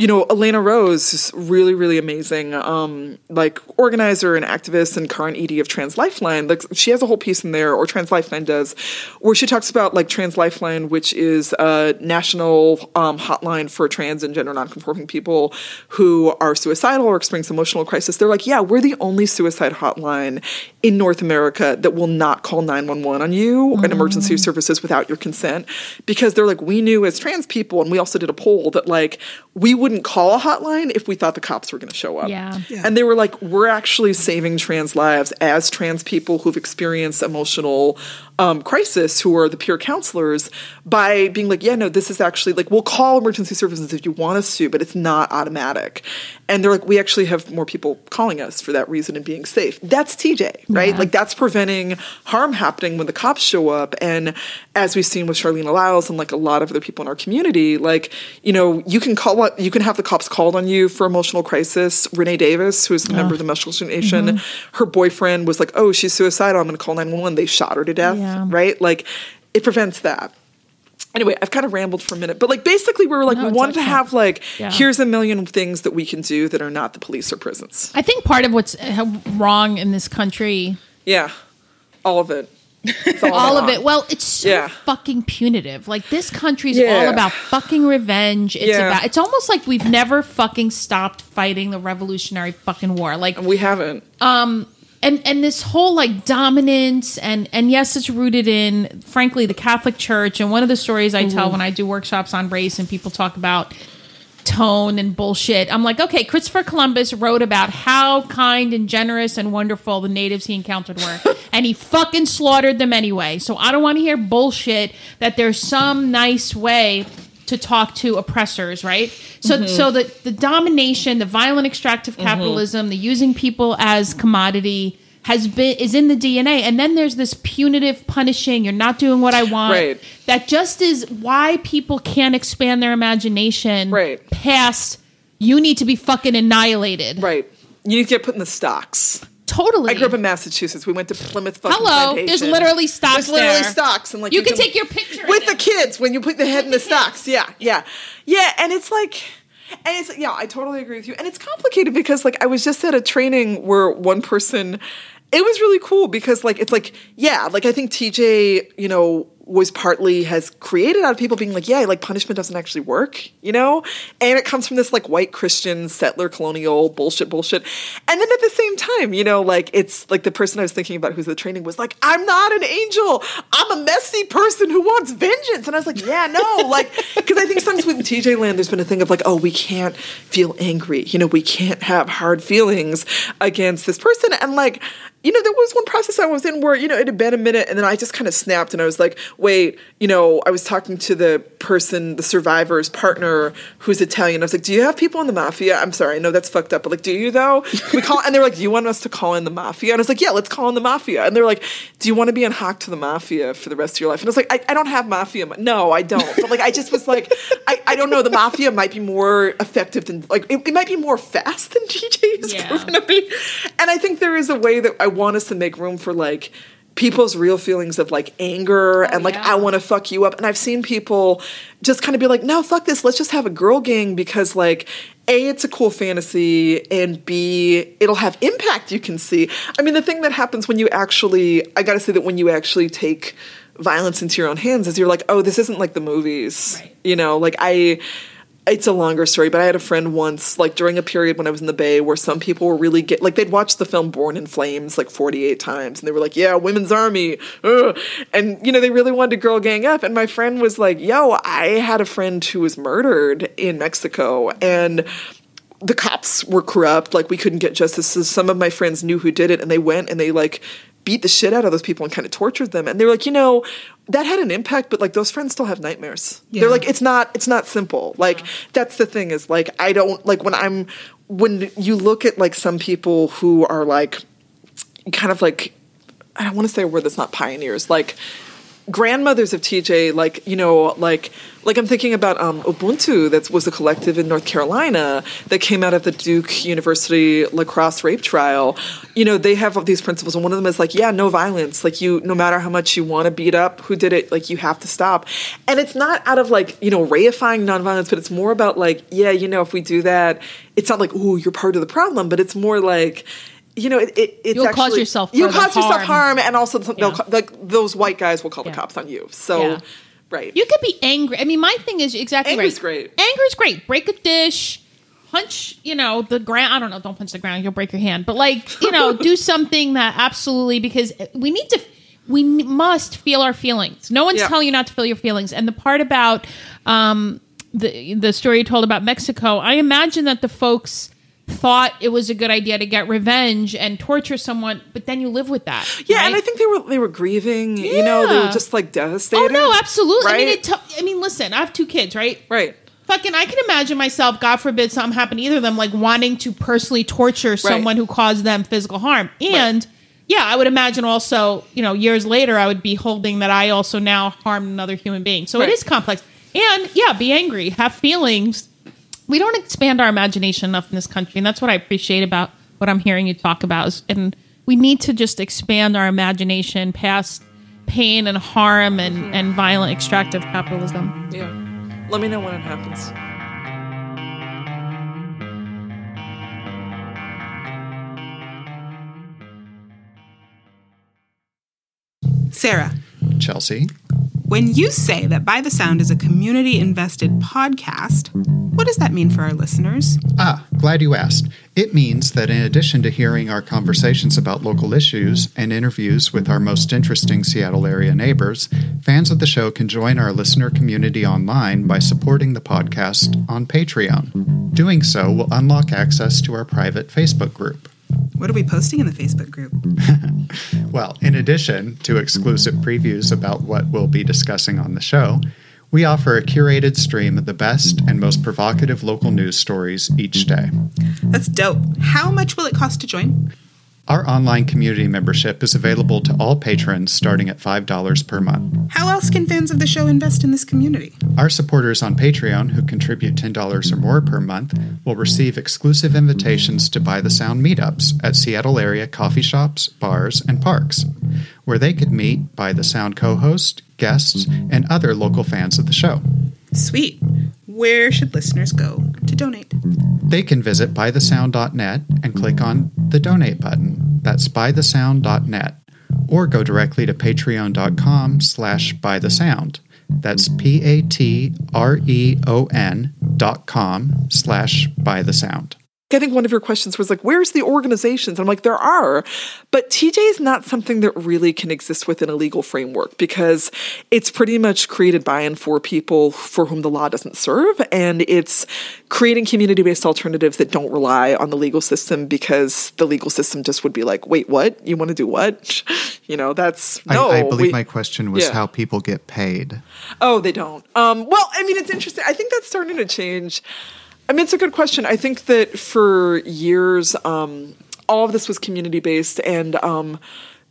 you know, Elena Rose is really, really amazing, um, like organizer and activist and current ED of Trans Lifeline. Like she has a whole piece in there, or Trans Lifeline does, where she talks about like Trans Lifeline, which is a national um, hotline for trans and gender nonconforming people who are suicidal or experience emotional crisis. They're like, yeah, we're the only suicide hotline in North America that will not call 911 on you and emergency services without your consent because they're like we knew as trans people and we also did a poll that like we wouldn't call a hotline if we thought the cops were going to show up. Yeah. Yeah. And they were like we're actually saving trans lives as trans people who've experienced emotional um, crisis who are the peer counselors by being like yeah no this is actually like we'll call emergency services if you want us to but it's not automatic. And they're like we actually have more people calling us for that reason and being safe. That's TJ, right? Yeah. Like that's preventing harm happening when the cops show up. And as we've seen with Charleena Lyles and like a lot of other people in our community, like, you know, you can call it, you can have the cops called on you for emotional crisis. Renee Davis, who's a member of the Muckleshoot Nation, her boyfriend was like, oh, she's suicidal. I'm going to call 911. They shot her to death, Yeah. Right? Like it prevents that. Anyway, I've kind of rambled for a minute, but like basically, we were like, No, we wanted to have like, Yeah. here's a million things that we can do that are not the police or prisons. I think part of what's uh, wrong in this country, Yeah, all of it. It's all, [laughs] all of it, well, it's so Yeah. fucking punitive. Like this country's Yeah. all about fucking revenge. It's Yeah. about it's almost like we've never fucking stopped fighting the revolutionary fucking war. Like We haven't. And and this whole like dominance and and yes it's rooted in frankly the catholic church. And one of the stories i tell mm-hmm. when i do workshops on race and people talk about tone and bullshit i'm like okay christopher columbus wrote about how kind and generous and wonderful the natives he encountered were [laughs] and he fucking slaughtered them anyway. So i don't want to hear bullshit that there's some nice way to talk to oppressors, right? So, mm-hmm. so the the domination, the violent extractive mm-hmm. capitalism, the using people as commodity has been is in the DNA, and then there's this punitive punishing. You're not doing what I want. Right. That just is why people can't expand their imagination. Right. Past you need to be fucking annihilated. Right. You need to get put in the stocks. Totally. I grew up in Massachusetts. We went to Plymouth fucking Hello. Plantation. There's literally stocks There's literally there. stocks, and like You can take your picture with the kids when you put the head in the [laughs] stocks. Yeah, yeah, yeah. And it's like, and it's yeah. I totally agree with you. And it's complicated because like I was just at a training where one person. It was really cool because like it's like yeah like I think TJ you know was partly has created out of people being like yeah like punishment doesn't actually work you know? And it comes from this like white Christian settler colonial bullshit bullshit. And then at the same time you know like it's like the person I was thinking about who's the training was like I'm not an angel. I'm a messy person who wants vengeance. And I was like yeah no [laughs] like because I think sometimes with TJ land there's been a thing of like oh we can't feel angry. You know we can't have hard feelings against this person. And like you know, there was one process I was in where, you know, it had been a minute and then I just kind of snapped and I was like, wait, you know, I was talking to the person, the survivor's partner who's Italian. I was like, do you have people in the mafia? I'm sorry, I know that's fucked up, but like, do you though? Can we call, and they're like, do you want us to call in the mafia? And I was like, yeah, let's call in the mafia. And they're like, do you want to be in hock to the mafia for the rest of your life? And I was like, I, I don't have mafia. No, I don't. But like, I just was like, I, I don't know. The mafia might be more effective than, like, it, it might be more fast than TJ is Yeah. proven to be. And I think there is a way that I want us to make room for like people's real feelings of like anger oh, and like yeah. I want to fuck you up. And I've seen people just kind of be like, no, fuck this. Let's just have a girl gang because like a, it's a cool fantasy, and B, it'll have impact you can see. I mean, the thing that happens when you actually, I gotta say that when you actually take violence into your own hands is you're like, oh, this isn't like the movies. Right. You know, like I it's a longer story, but I had a friend once, like during a period when I was in the Bay, where some people were really get like they'd watched the film Born in Flames like 48 times, and they were like, "Yeah, women's army," ugh. and you know they really wanted to girl gang up. And my friend was like, "Yo, I had a friend who was murdered in Mexico, and." the cops were corrupt like we couldn't get justice so some of my friends knew who did it and they went and they like beat the shit out of those people and kind of tortured them. And they were like you know that had an impact but like those friends still have nightmares. Yeah. they're like it's not it's not simple. Like that's the thing is like i don't like when i'm when you look at like some people who are like kind of like i don't want to say a word that's not pioneers. Like grandmothers of TJ, like you know, like like I'm thinking about um, Ubuntu. That was a collective in North Carolina that came out of the Duke University lacrosse rape trial. You know, they have these principles, and one of them is like, yeah, no violence. Like you, no matter how much you want to beat up who did it, like you have to stop. And it's not out of like you know reifying nonviolence, but it's more about like, yeah, you know, if we do that, it's not like, oh, you're part of the problem, but it's more like. You know, it, it, it's You'll cause yourself you cause yourself harm. harm, and also Yeah. like those white guys will call Yeah. the cops on you. So, Yeah. right. You could be angry. I mean, my thing is exactly Angry's right. great. Angry's great. Break a dish, punch, you know, the ground. I don't know. Don't punch the ground. You'll break your hand. But like, you know, do [laughs] something that absolutely because we need to. We must feel our feelings. No one's Yeah. telling you not to feel your feelings. And the part about um, the the story you told about Mexico, I imagine that the folks thought it was a good idea to get revenge and torture someone, but then you live with that. yeah, and? I think they were they were grieving. You know, they were just like devastated. Oh no, absolutely. I mean, Right? it t- I mean, listen, I have two kids, right? right. Fucking, I can imagine myself. God forbid something happened to either of them, like wanting to personally torture someone who caused them physical harm. And yeah, I would imagine also, you know, years later, I would be holding that I also now harmed another human being. So Right. it is complex. And yeah, be angry, have feelings. We don't expand our imagination enough in this country, and that's what I appreciate about what I'm hearing you talk about. Is, and we need to just expand our imagination past pain and harm and, and violent extractive capitalism. Yeah. Let me know when it happens. Sarah, Chelsea. when you say that By the Sound is a community invested podcast, what does that mean for our listeners? Ah, glad you asked. It means that in addition to hearing our conversations about local issues and interviews with our most interesting Seattle area neighbors, fans of the show can join our listener community online by supporting the podcast on Patreon. Doing so will unlock access to our private Facebook group. What are we posting in the Facebook group? [laughs] Well, in addition to exclusive previews about what we'll be discussing on the show, we offer a curated stream of the best and most provocative local news stories each day. That's dope. How much will it cost to join? Our online community membership is available to all patrons starting at $5 per month. How else can fans of the show invest in this community? Our supporters on Patreon who contribute $10 or more per month will receive exclusive invitations to By the Sound meetups at Seattle area coffee shops, bars, and parks, where they could meet By the Sound co host, guests, and other local fans of the show. Sweet. Where should listeners go to donate? They can visit bythesound.net and click on the donate button. That's bythesound.net. Or go directly to patreon.com slash bythesound. That's P-A-T-R-E-O-N dot com slash bythesound. I think one of your questions was like, where's the organizations? And I'm like, there are, but TJ is not something that really can exist within a legal framework because it's pretty much created by and for people for whom the law doesn't serve. And it's creating community based alternatives that don't rely on the legal system because the legal system just would be like, wait, what? You want to do what? [laughs] You know, that's no. I, I believe we- my question was yeah. how people get paid. Oh, they don't. Um, well, I mean, it's interesting. I think that's starting to change. I mean, it's a good question. I think that for years, um, all of this was community based, and um,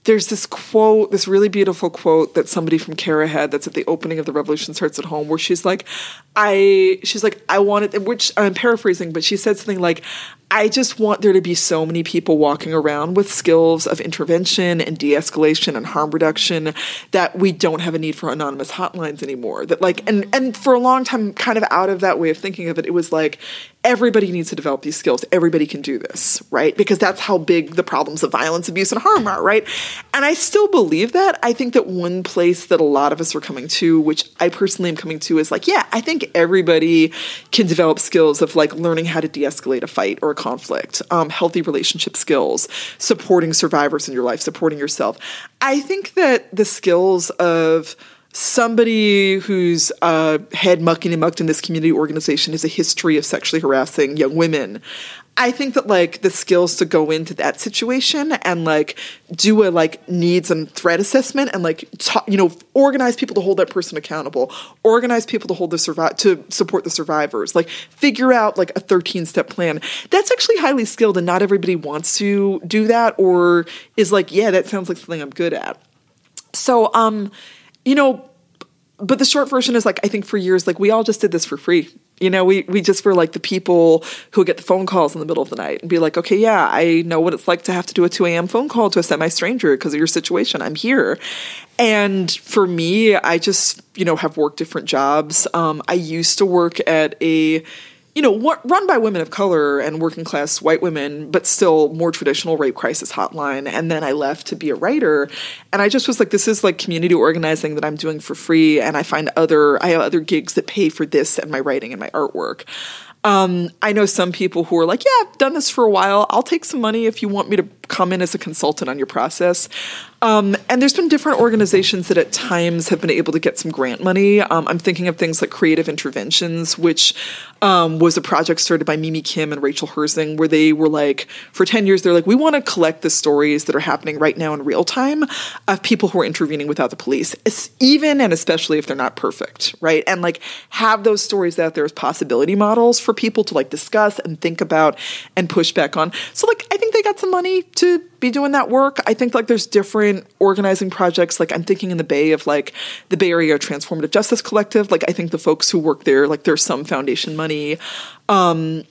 there's this quote, this really beautiful quote that somebody from CARA had that's at the opening of The Revolution Starts at Home, where she's like, I, she's like, I wanted, which I'm paraphrasing, but she said something like, I just want there to be so many people walking around with skills of intervention and de escalation and harm reduction that we don't have a need for anonymous hotlines anymore. That, like, and, and for a long time, kind of out of that way of thinking of it, it was like everybody needs to develop these skills. Everybody can do this, right? Because that's how big the problems of violence, abuse, and harm are, right? And I still believe that. I think that one place that a lot of us are coming to, which I personally am coming to, is like, yeah, I think everybody can develop skills of like learning how to de escalate a fight or a conflict, um, healthy relationship skills, supporting survivors in your life, supporting yourself. I think that the skills of somebody whose uh, head mucking and mucked in this community organization has a history of sexually harassing young women. I think that like the skills to go into that situation and like do a like needs and threat assessment and like you know organize people to hold that person accountable, organize people to hold the survive to support the survivors, like figure out like a 13 step plan. That's actually highly skilled and not everybody wants to do that or is like yeah that sounds like something I'm good at. So um you know but the short version is like I think for years like we all just did this for free. You know, we we just were like the people who get the phone calls in the middle of the night and be like, okay, yeah, I know what it's like to have to do a 2 a.m. phone call to a semi stranger because of your situation. I'm here. And for me, I just, you know, have worked different jobs. Um, I used to work at a you know, run by women of color and working class white women, but still more traditional rape crisis hotline. And then I left to be a writer. And I just was like, this is like community organizing that I'm doing for free. And I find other, I have other gigs that pay for this and my writing and my artwork. Um, I know some people who are like, yeah, I've done this for a while. I'll take some money if you want me to come in as a consultant on your process. Um, and there's been different organizations that at times have been able to get some grant money. Um, I'm thinking of things like Creative Interventions, which um, was a project started by Mimi Kim and Rachel Herzing, where they were like, for 10 years, they're like, we want to collect the stories that are happening right now in real time of people who are intervening without the police, it's even and especially if they're not perfect, right? And like have those stories out there as possibility models for people to like discuss and think about and push back on. So, like, I think they got some money to be doing that work. I think like there's different organizing projects. Like I'm thinking in the Bay of like the Bay Area Transformative Justice Collective. Like I think the folks who work there, like there's some foundation money. Um,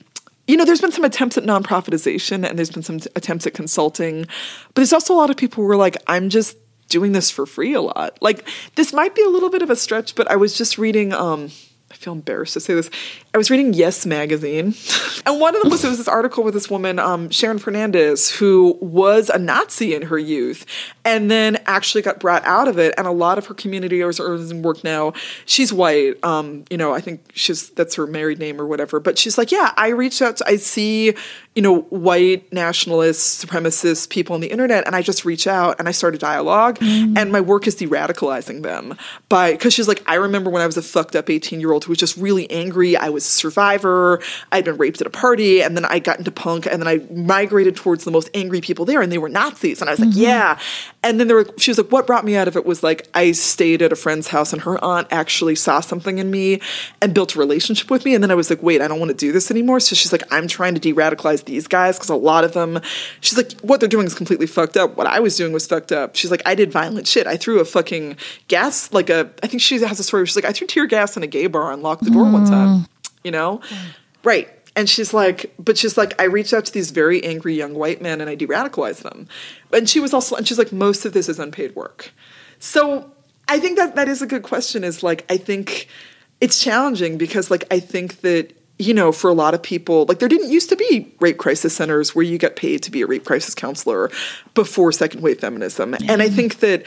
you know, there's been some attempts at nonprofitization and there's been some attempts at consulting, but there's also a lot of people who are like, I'm just doing this for free a lot. Like this might be a little bit of a stretch, but I was just reading um I feel embarrassed to say this. I was reading Yes magazine, [laughs] and one of them was it was this article with this woman, um, Sharon Fernandez, who was a Nazi in her youth, and then actually got brought out of it. And a lot of her community organizing work now. She's white, um, you know. I think she's that's her married name or whatever. But she's like, yeah, I reached out. To, I see, you know, white nationalists, supremacists, people on the internet, and I just reach out and I start a dialogue, and my work is de-radicalizing them by because she's like, I remember when I was a fucked up eighteen year old who was just really angry. I was a survivor. I'd been raped at a party, and then I got into punk, and then I migrated towards the most angry people there, and they were Nazis. And I was like, mm-hmm. yeah. And then there were, she was like, what brought me out of it was like I stayed at a friend's house, and her aunt actually saw something in me and built a relationship with me. And then I was like, wait, I don't want to do this anymore. So she's like, I'm trying to de-radicalize these guys because a lot of them. She's like, what they're doing is completely fucked up. What I was doing was fucked up. She's like, I did violent shit. I threw a fucking gas, like a. I think she has a story. Where she's like, I threw tear gas in a gay bar and locked the door one time. Mm. You know, mm. right. And she's like, but she's like, I reached out to these very angry young white men and I de radicalized them. And she was also, and she's like, most of this is unpaid work. So I think that that is a good question. Is like, I think it's challenging because, like, I think that, you know, for a lot of people, like, there didn't used to be rape crisis centers where you get paid to be a rape crisis counselor before second wave feminism. And I think that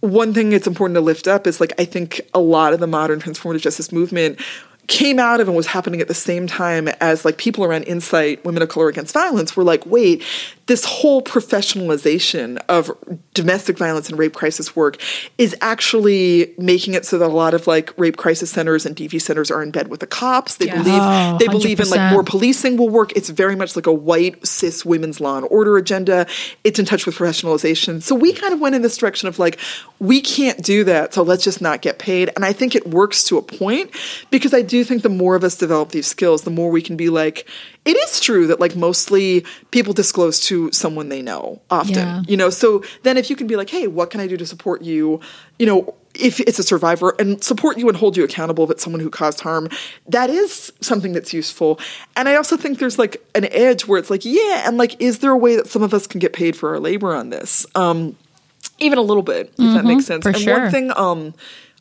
one thing it's important to lift up is like, I think a lot of the modern transformative justice movement came out of and was happening at the same time as like people around INCITE women of color against violence were like wait this whole professionalization of domestic violence and rape crisis work is actually making it so that a lot of like rape crisis centers and DV centers are in bed with the cops. They Yeah. believe Oh, they believe in like more policing will work. It's very much like a white cis women's law and order agenda. It's in touch with professionalization. So we kind of went in this direction of like we can't do that, so let's just not get paid. And I think it works to a point because I do think the more of us develop these skills, the more we can be like it is true that like mostly people disclose to someone they know often Yeah. you know? So then if you can be like hey what can i do to support you? You know if it's a survivor and support you and hold you accountable if it's someone who caused harm that is something that's useful. And i also think there's like an edge where it's like yeah and like is there a way that some of us can get paid for our labor on this? Um even a little bit if that makes sense. For and sure. one thing um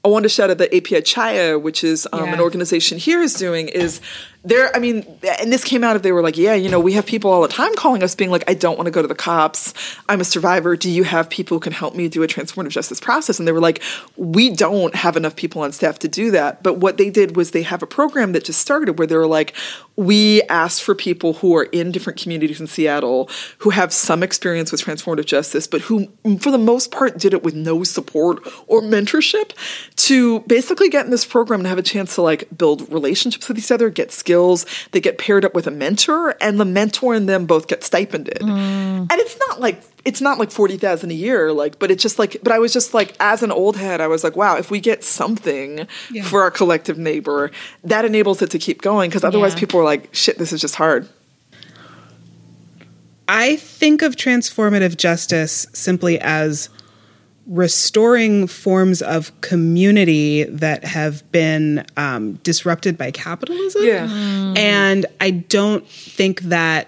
I want to shout out that API Chaya, which is um, an organization here, is doing is there, I mean, and this came out of they were like, yeah, you know, we have people all the time calling us being like, I don't want to go to the cops. I'm a survivor. Do you have people who can help me do a transformative justice process? And they were like, we don't have enough people on staff to do that. But what they did was they have a program that just started where they were like, we asked for people who are in different communities in Seattle who have some experience with transformative justice, but who, for the most part, did it with no support or mentorship to basically get in this program and have a chance to like build relationships with each other, get skills. They get paired up with a mentor, and the mentor and them both get stipended. Mm. And it's not like it's not like forty thousand a year, like, but it's just like, but I was just like, as an old head, I was like, wow, if we get something Yeah. for our collective neighbor, that enables it to keep going. Because otherwise, Yeah. people are like, shit, this is just hard. I think of transformative justice simply as restoring forms of community that have been um, disrupted by capitalism. Yeah. And I don't think that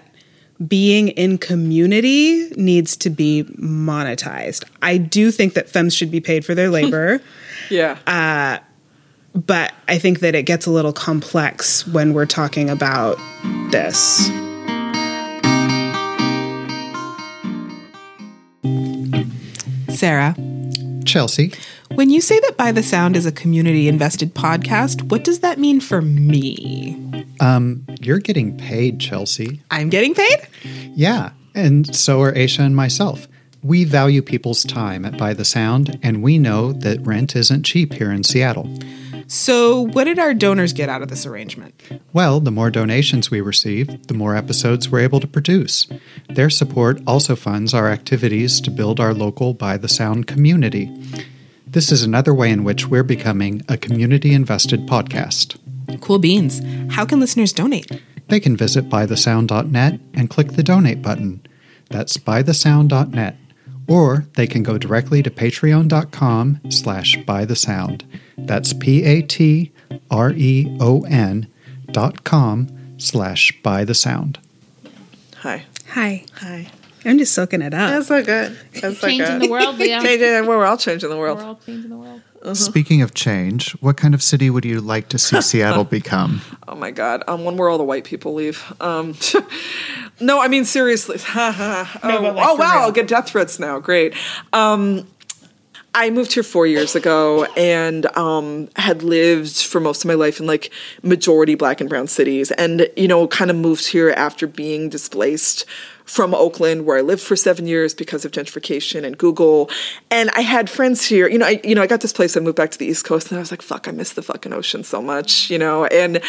being in community needs to be monetized. I do think that femmes should be paid for their [laughs] labor, Yeah. but I think that it gets a little complex when we're talking about this. Sarah, Chelsea, when you say that By the Sound is a community invested podcast, what does that mean for me? um, you're getting paid, Chelsea. I'm getting paid? Yeah, and so are Aisha and myself. We value people's time at By the Sound, and we know that rent isn't cheap here in Seattle. So, what did our donors get out of this arrangement? Well, the more donations we receive, the more episodes we're able to produce. Their support also funds our activities to build our local By the Sound community. This is another way in which we're becoming a community invested podcast. Cool beans. How can listeners donate? They can visit bythesound.net and click the donate button. That's bythesound.net. Or they can go directly to patreon.com slash bythesound. That's P A T R E O N dot com slash by the sound. Hi. Hi. Hi. I'm just soaking it up. That's so good. That's so Changing good. the world, Leo. [laughs] Changing, we're all changing the world. We're all changing the world. Speaking of change, what kind of city would you like to see [laughs] Seattle become? Oh my god! Um, when will all the white people leave? Um, [laughs] no, I mean seriously. oh, but, like, oh wow! real. I'll get death threats now. Great. Um, I moved here four years ago and um, had lived for most of my life in like majority black and brown cities, and you know, kind of moved here after being displaced from Oakland, where I lived for seven years because of gentrification and Google. And I had friends here. You know, I you know I got this place. I moved back to the East Coast, and I was like, "Fuck, I miss the fucking ocean so much." You know, and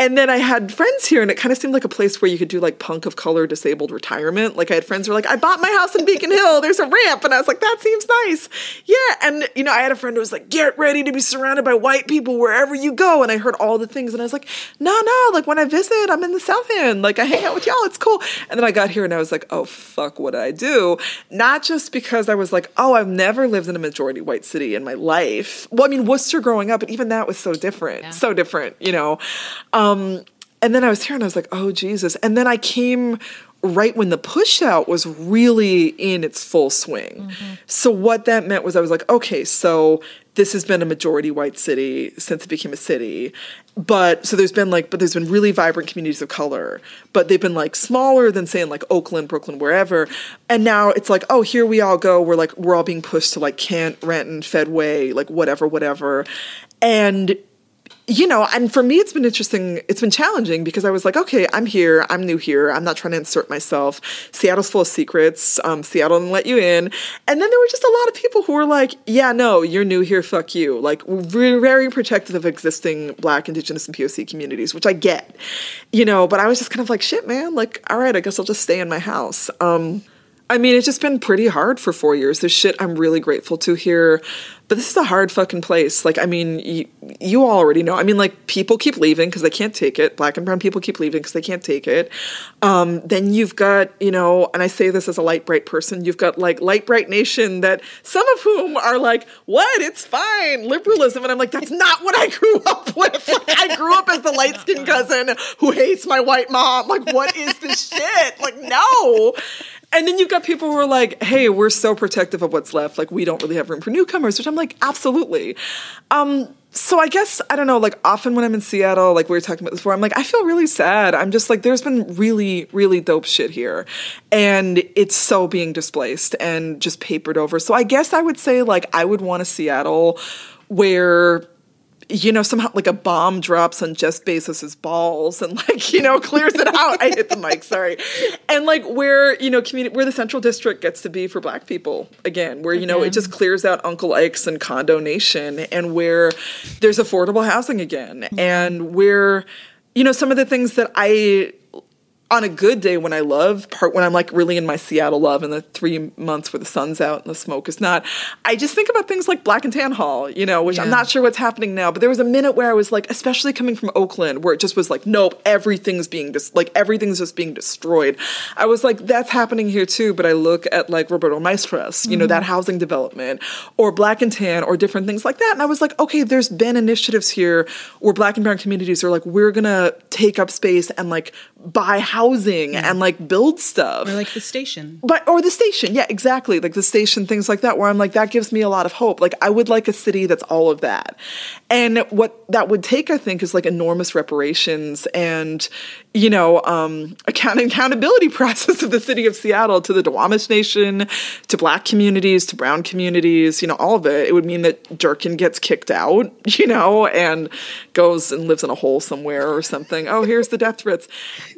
and then I had friends here, and it kind of seemed like a place where you could do like punk of color disabled retirement. Like I had friends who were like, "I bought my house in Beacon Hill. There's a ramp," and I was like, "That seems nice." Yeah, and you know, I had a friend who was like, "Get ready to be surrounded by white people wherever you go," and I heard all the things, and I was like, "No, no, like when I visit, I'm in the South End. Like I hang out with y'all. It's cool." And then I got here, and I was like, "Oh fuck, what did I do?" Not just because I was like, "Oh, I've never lived in a majority white city in my life." Well, I mean, Worcester growing up, but even that was so different, so different, you know. Um, Um, and then I was here, and I was like, "Oh Jesus!" And then I came right when the push out was really in its full swing. Mm-hmm. So what that meant was I was like, okay, so this has been a majority white city since it became a city. But so there's been like, but there's been really vibrant communities of color, but they've been like smaller than saying like Oakland, Brooklyn, wherever. And now it's like, oh, here we all go. We're like, we're all being pushed to like Kent, Renton, Fedway, like whatever, whatever. And you know, and for me, it's been interesting. It's been challenging because I was like, okay, I'm here. I'm new here. I'm not trying to insert myself. Seattle's full of secrets. Um, Seattle didn't let you in. And then there were just a lot of people who were like, yeah, no, you're new here. Fuck you. Like, we're very protective of existing Black, Indigenous, and POC communities, which I get, you know, but I was just kind of like, shit, man. Like, all right, I guess I'll just stay in my house. Um, I mean, it's just been pretty hard for four years. There's shit I'm really grateful to here, but this is a hard fucking place. Like, I mean, you, you already know. I mean, like, people keep leaving because they can't take it. Black and brown people keep leaving because they can't take it. Um, then you've got, you know, and I say this as a light bright person, you've got like light bright nation that some of whom are like, what? It's fine, liberalism. And I'm like, that's not what I grew up with. [laughs] I grew up as the light skinned cousin who hates my white mom. Like, what is this shit? Like, no. And then you've got people who are like, hey, we're so protective of what's left. Like, we don't really have room for newcomers, which I'm like, absolutely. Um, so I guess I don't know. Like often when I'm in Seattle, like we were talking about before, I'm like I feel really sad. I'm just like there's been really really dope shit here, and it's so being displaced and just papered over. So I guess I would say like I would want a Seattle where you know, somehow like a bomb drops on Jeff Bezos's balls and like, you know, clears it out. I hit the mic, [laughs] sorry. And like where, you know, community where the central district gets to be for black people again, where, you know, it just clears out Uncle Ike's and Condo Nation and where there's affordable housing again mm-hmm. and where, you know, some of the things that I on a good day when I love, part when I'm like really in my Seattle love and the three months where the sun's out and the smoke is not, I just think about things like Black and Tan Hall, you know, which I'm not sure what's happening now, but there was a minute where I was like, especially coming from Oakland, where it just was like, nope, everything's being just like everything's just being destroyed. I was like, that's happening here too, but I look at like Roberto Maestas, you know, mm-hmm. that housing development or Black and Tan or different things like that. And I was like, okay, there's been initiatives here where Black and Brown communities are like, we're gonna take up space and like buy housing and mm. like build stuff. Or like the station. but or the station. Yeah exactly. Like the station things like that where i'm like that gives me a lot of hope. Like i would like a city that's all of that and what that would take i think is like enormous reparations and you know um account- accountability [laughs] process of the city of seattle to the Duwamish nation to black communities to brown communities you know all of it. It would mean that Durkan gets kicked out [laughs] you know and goes and lives in a hole somewhere or something. Oh here's the death threats.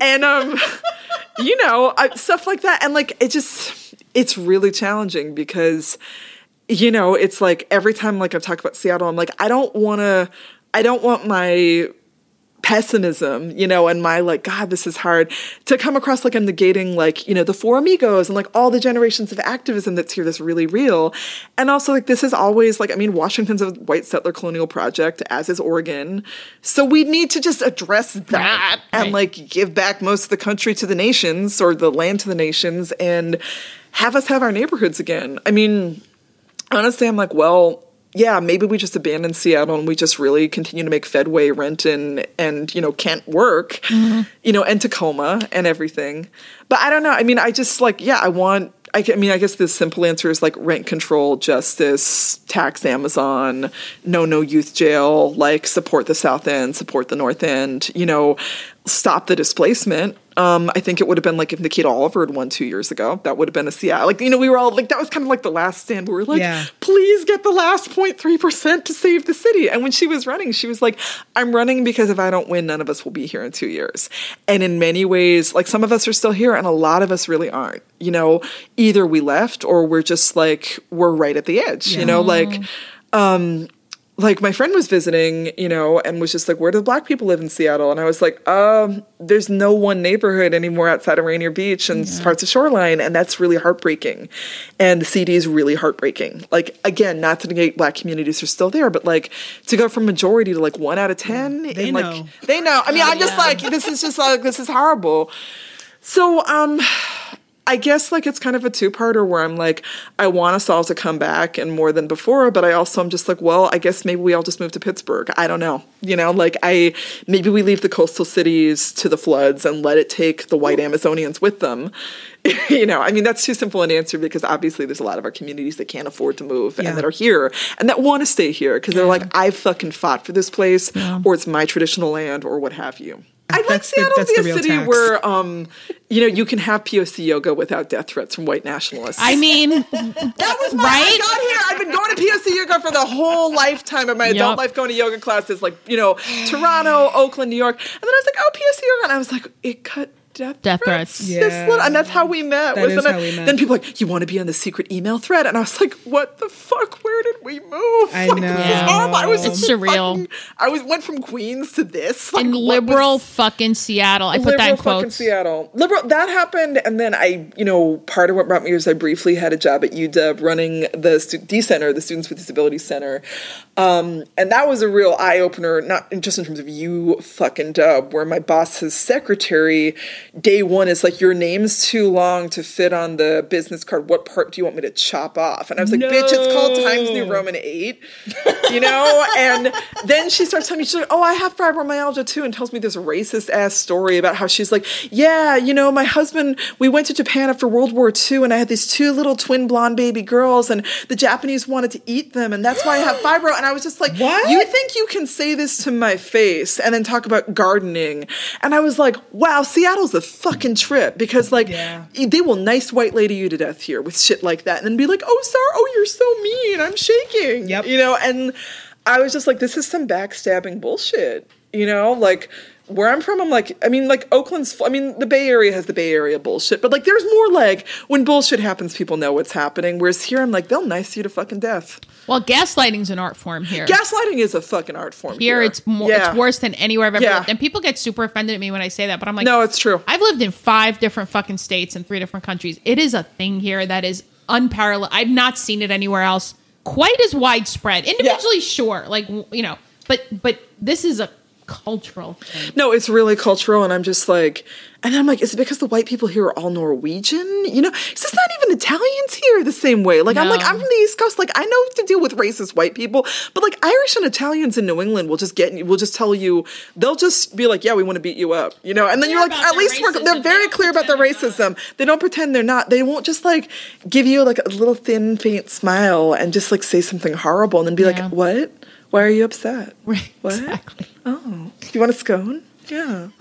And um [laughs] you know stuff like that. And like it just it's really challenging because you know it's like every time like i've talked about seattle i'm like i don't want to i don't want my pessimism, you know, and my like, God, this is hard to come across like I'm negating like, you know, the Four Amigos and like all the generations of activism that's here that's really real. And also like this is always like, I mean, Washington's a white settler colonial project, as is Oregon. So we need to just address that and right. like give back most of the country to the nations or the land to the nations and have us have our neighborhoods again. I mean, honestly, I'm like, well, yeah, maybe we just abandon Seattle and we just really continue to make Fedway, Renton, and you know Kent work, mm-hmm. you know, and Tacoma and everything. But I don't know. I mean, I just like, yeah, I want. I, I mean, I guess the simple answer is like rent control, justice, tax Amazon, no, no youth jail, like support the South End, support the North End, you know, stop the displacement. Um, I think it would have been like if Nikita Oliver had won two years ago. That would have been a Seattle. Like, you know, we were all like, that was kind of like the last stand where we were like, Yeah. please get the last 0.3% to save the city. And when she was running, she was like, I'm running because if I don't win, none of us will be here in two years. And in many ways, like some of us are still here and a lot of us really aren't. You know, either we left or we're just like, we're right at the edge, you know, like, um, like my friend was visiting, you know, and was just like, "Where do the black people live in Seattle?" And I was like, "Um, there's no one neighborhood anymore outside of Rainier Beach and parts of Shoreline, and that's really heartbreaking." And the CD is really heartbreaking. Like again, not to negate black communities are still there, but like to go from majority to like one out of ten, They and like know. they know. I mean, I'm just like, this is just like this is horrible. So, um, I guess like it's kind of a two-parter where I'm like, I want us all to come back and more than before, but I also am just like, well, I guess maybe we all just move to Pittsburgh. I don't know. You know, like I maybe we leave the coastal cities to the floods and let it take the white Amazonians with them. [laughs] you know, I mean that's too simple an answer because obviously there's a lot of our communities that can't afford to move Yeah. and that are here and that want to stay here because they're like, I fucking fought for this place or it's my traditional land or what have you. I'd like That's the- Seattle to be a city tax. where um, you know, you can have POC yoga without death threats from white nationalists. I mean, [laughs] that was my, right? I got here. I've been going to POC yoga for the whole lifetime of my adult life, going to yoga classes, like you know, Toronto, Oakland, New York, and then I was like, oh, POC yoga, and I was like, it cut. Death, Death threats. threats. Yeah. and that's how we met. That is wasn't it? how we met. Then people were like, you want to be on the secret email thread? And I was like, what the fuck? Where did we move? I [laughs] Like, know. This is horrible. I was It's surreal. fucking- I was went from Queens to this. Like, in liberal was- fucking Seattle. I put that in fucking quotes. Seattle. Liberal that happened, and then I, you know, part of what brought me here is I briefly had a job at UW running the stu- D Center, the Students with Disabilities Center, um, and that was a real eye opener. Not just in terms of you fucking dub, where my boss's secretary day one is like your name's too long to fit on the business card. What part do you want me to chop off? And I was like, bitch, it's called Times New Roman eight, you know. and then she starts telling me she's like, oh, I have fibromyalgia too, and tells me this racist ass story about how she's like, yeah, you know, my husband, we went to Japan after World War II, and I had these two little twin blonde baby girls, and the Japanese wanted to eat them, and that's why I have fibro. And I was just like, What? You think you can say this to my face and then talk about gardening? And I was like, wow, Seattle's a fucking trip because like Yeah. they will nice white lady you to death here with shit like that, and then be like, oh, sorry, oh, you're so mean, I'm shaking. Yep. You know, and I was just like, this is some backstabbing bullshit. You know, like where I'm from, I'm like, I mean, like Oakland's, I mean, the Bay Area has the Bay Area bullshit, but like there's more like when bullshit happens, people know what's happening. Whereas here, I'm like, they'll nice you to fucking death. Well, gaslighting's an art form here. Gaslighting is a fucking art form. here, Here, it's more. Yeah. It's worse than anywhere I've ever Yeah. lived, and people get super offended at me when I say that. But I'm like, No, it's true. I've lived in five different fucking states and three different countries. It is a thing here that is unparalleled. I've not seen it anywhere else quite as widespread. Individually, sure, like you know, but but this is a cultural thing. No, it's really cultural, and I'm just like, and I'm like, is it because the white people here are all Norwegian? You know, it's just not even Italians here the same way. Like, I'm like, I'm from the East Coast. Like, I know to deal with racist white people, but like Irish and Italians in New England will just get, you will just tell you, they'll just be like, yeah, we want to beat you up, you know, and then you're like, at least we're, they're very don't clear about their racism. They don't pretend they're not. They won't just like give you like a little thin, faint smile and just like say something horrible and then be Yeah. like, what? Why are you upset? [laughs] Right, What? exactly. Oh, you want a scone? Yeah. [laughs]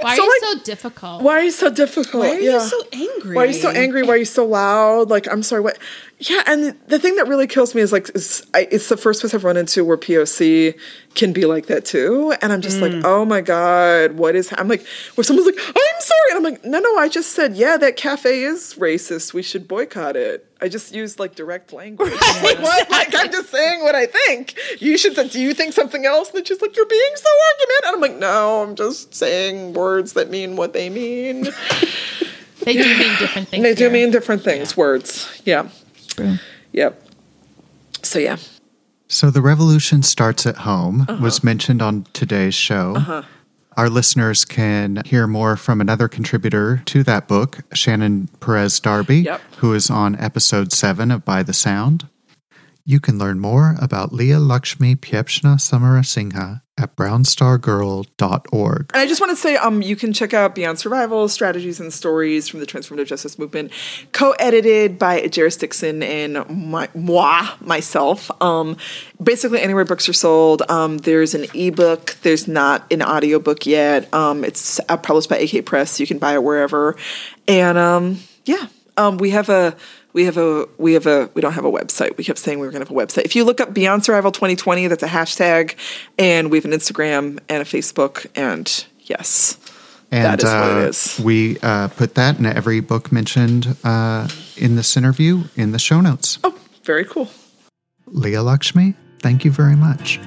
Why So, are you like, so difficult? Why are you so difficult? Why are yeah. you so angry? Why are you so angry? Why are you so loud? Like, I'm sorry, what? Yeah, and the thing that really kills me is like, is, I, it's the first place I've run into where POC can be like that too. And I'm just like, mm. oh my God, what is, I'm like, where someone's like, I'm sorry. And I'm like, no, no, I just said, yeah, that cafe is racist. We should boycott it. I just used like direct language. [laughs] like, what? Like, I'm just saying what I think. You should say, do you think something else? And it's just like, you're being so argumentative. And I'm like, no, I'm just saying words that mean what they mean. they do mean different things. They do here. mean different things, words. Yeah. True. Yep. So yeah. So the revolution starts at home uh-huh. was mentioned on today's show. Uh-huh. Our listeners can hear more from another contributor to that book, Shannon Perez Darby, Yep. who is on episode seven of By the Sound. You can learn more about Leah Lakshmi Piepzna-Samarasinha at brownstargirl.org. And I just want to say, um, you can check out Beyond Survival: Strategies and Stories from the Transformative Justice Movement, co-edited by Ejeris Dixon and my, moi, myself. Um, basically, anywhere books are sold. Um, there's an ebook. There's not an audiobook yet. Um, it's uh, published by AK Press. You can buy it wherever. And um, yeah, um, we have a we have a we have a we don't have a website. We kept saying we were going to have a website. If you look up Beyond Survival 2020, that's a hashtag, and we have an Instagram and a Facebook. And yes, And That is what it uh, we uh, put that in every book mentioned uh, in this interview in the show notes. oh, very cool. Leah Lakshmi, thank you very much.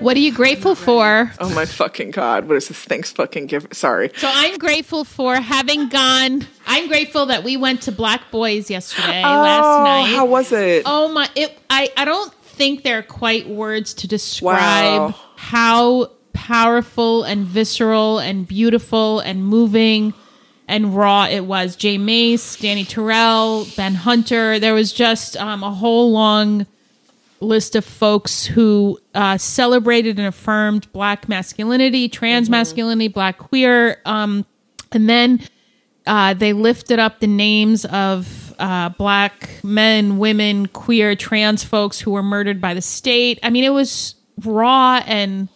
What are you grateful for? Oh my fucking god! What is this? Thanks fucking give. Sorry. So I'm grateful for having gone. I'm grateful that we went to Black Boys yesterday, last oh, night. how was it? Oh my! It. I. I don't think there are quite words to describe Wow. how powerful and visceral and beautiful and moving and raw it was. Jay Mace, Danny Terrell, Ben Hunter. There was just um, a whole long list of folks who uh, celebrated and affirmed black masculinity, trans masculinity, black queer, um, and then uh, they lifted up the names of uh, black men, women, queer, trans folks who were murdered by the state. I mean, it was raw and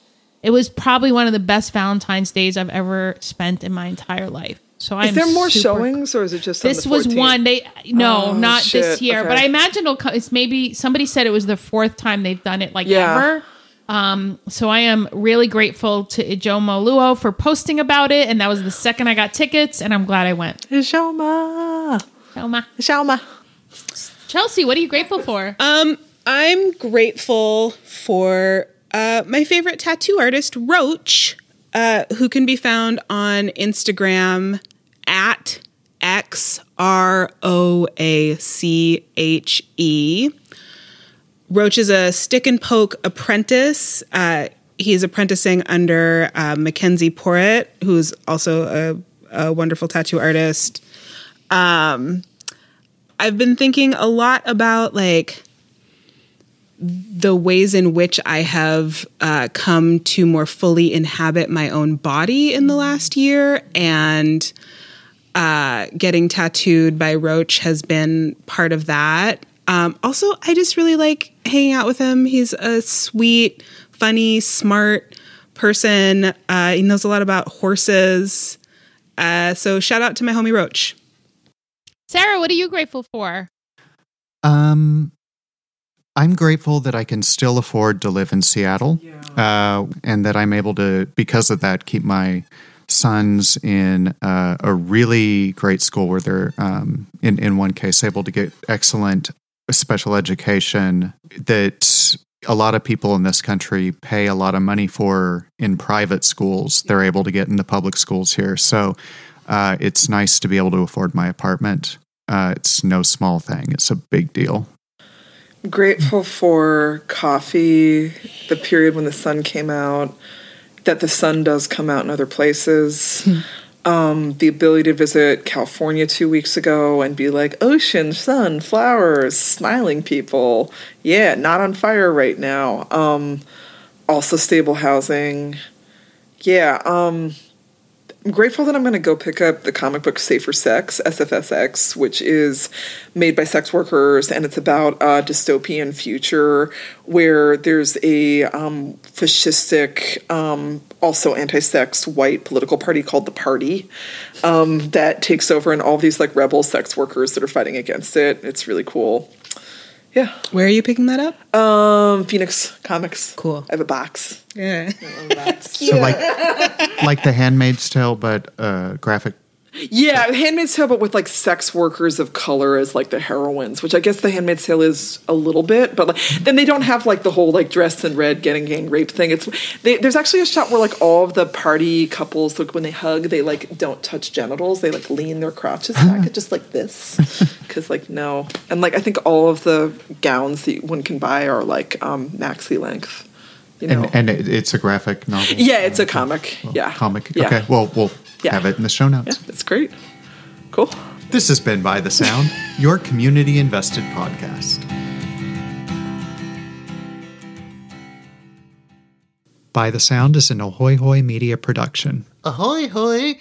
it was probably one of the best Valentine's days I've ever spent in my entire life. So is I'm there more super showings, or is it just on this the was one they no Oh, not this year Okay. but i imagine it'll come it's maybe somebody said it was the fourth time they've done it like Yeah. ever um so i am really grateful to Ijeoma Oluo for posting about it and that was the second i got tickets and i'm glad i went Shalma. Selma. Shalma. chelsea what are you grateful for Um, I'm grateful for uh, my favorite tattoo artist, Roach, uh, who can be found on Instagram at X R O A C H E. Roach is a stick and poke apprentice. Uh, he's apprenticing under uh, Mackenzie Porritt, who's also a, a wonderful tattoo artist. Um, I've been thinking a lot about like the ways in which I have uh, come to more fully inhabit my own body in the last year, and uh, getting tattooed by Roach has been part of that. Um, also, I just really like hanging out with him. He's a sweet, funny, smart person. Uh, he knows a lot about horses. Uh, so, shout out to my homie Roach. Sarah, what are you grateful for? Um, I'm grateful that I can still afford to live in Seattle, uh, and that I'm able to, because of that, keep my sons in uh, a really great school where they're, um, in in one case, able to get excellent special education that a lot of people in this country pay a lot of money for in private schools. They're able to get in the public schools here, so uh, it's nice to be able to afford my apartment. Uh, it's no small thing; it's a big deal. grateful for coffee, the period when the sun came out, that the sun does come out in other places. Um, the ability to visit California two weeks ago and be like, ocean, sun, flowers, smiling people. Yeah, not on fire right now. Um, also, stable housing. Yeah, um, I'm grateful that I'm going to go pick up the comic book Safer Sex, SFSX, which is made by sex workers, and it's about a dystopian future where there's a um, fascistic, um, also anti-sex white political party called the Party um, that takes over, and all these like rebel sex workers that are fighting against it. It's really cool. Yeah. Where are you picking that up? Um, Phoenix Comics. Cool. I have a box. Yeah. So like [laughs] like the Handmaid's Tale, but uh, graphic. Yeah, Handmaid's Tale, but with like sex workers of color as like the heroines, which I guess the Handmaid's Tale is a little bit, but like then they don't have like the whole like dressed in red getting gang raped thing. It's they, there's actually a shot where like all of the party couples like when they hug they like don't touch genitals, they like lean their crotches back just like this [laughs] because like no, and like I think all of the gowns that one can buy are like um maxi length. You know, And, and it, it's a graphic novel. yeah, it's a comic. Well, yeah, comic. Yeah. Okay, well we'll Yeah. have it in the show notes. yeah, it's great. Cool. This has been By the Sound, your community invested podcast. By the Sound is an Ahoy Hoy media production. Ahoy, hoy!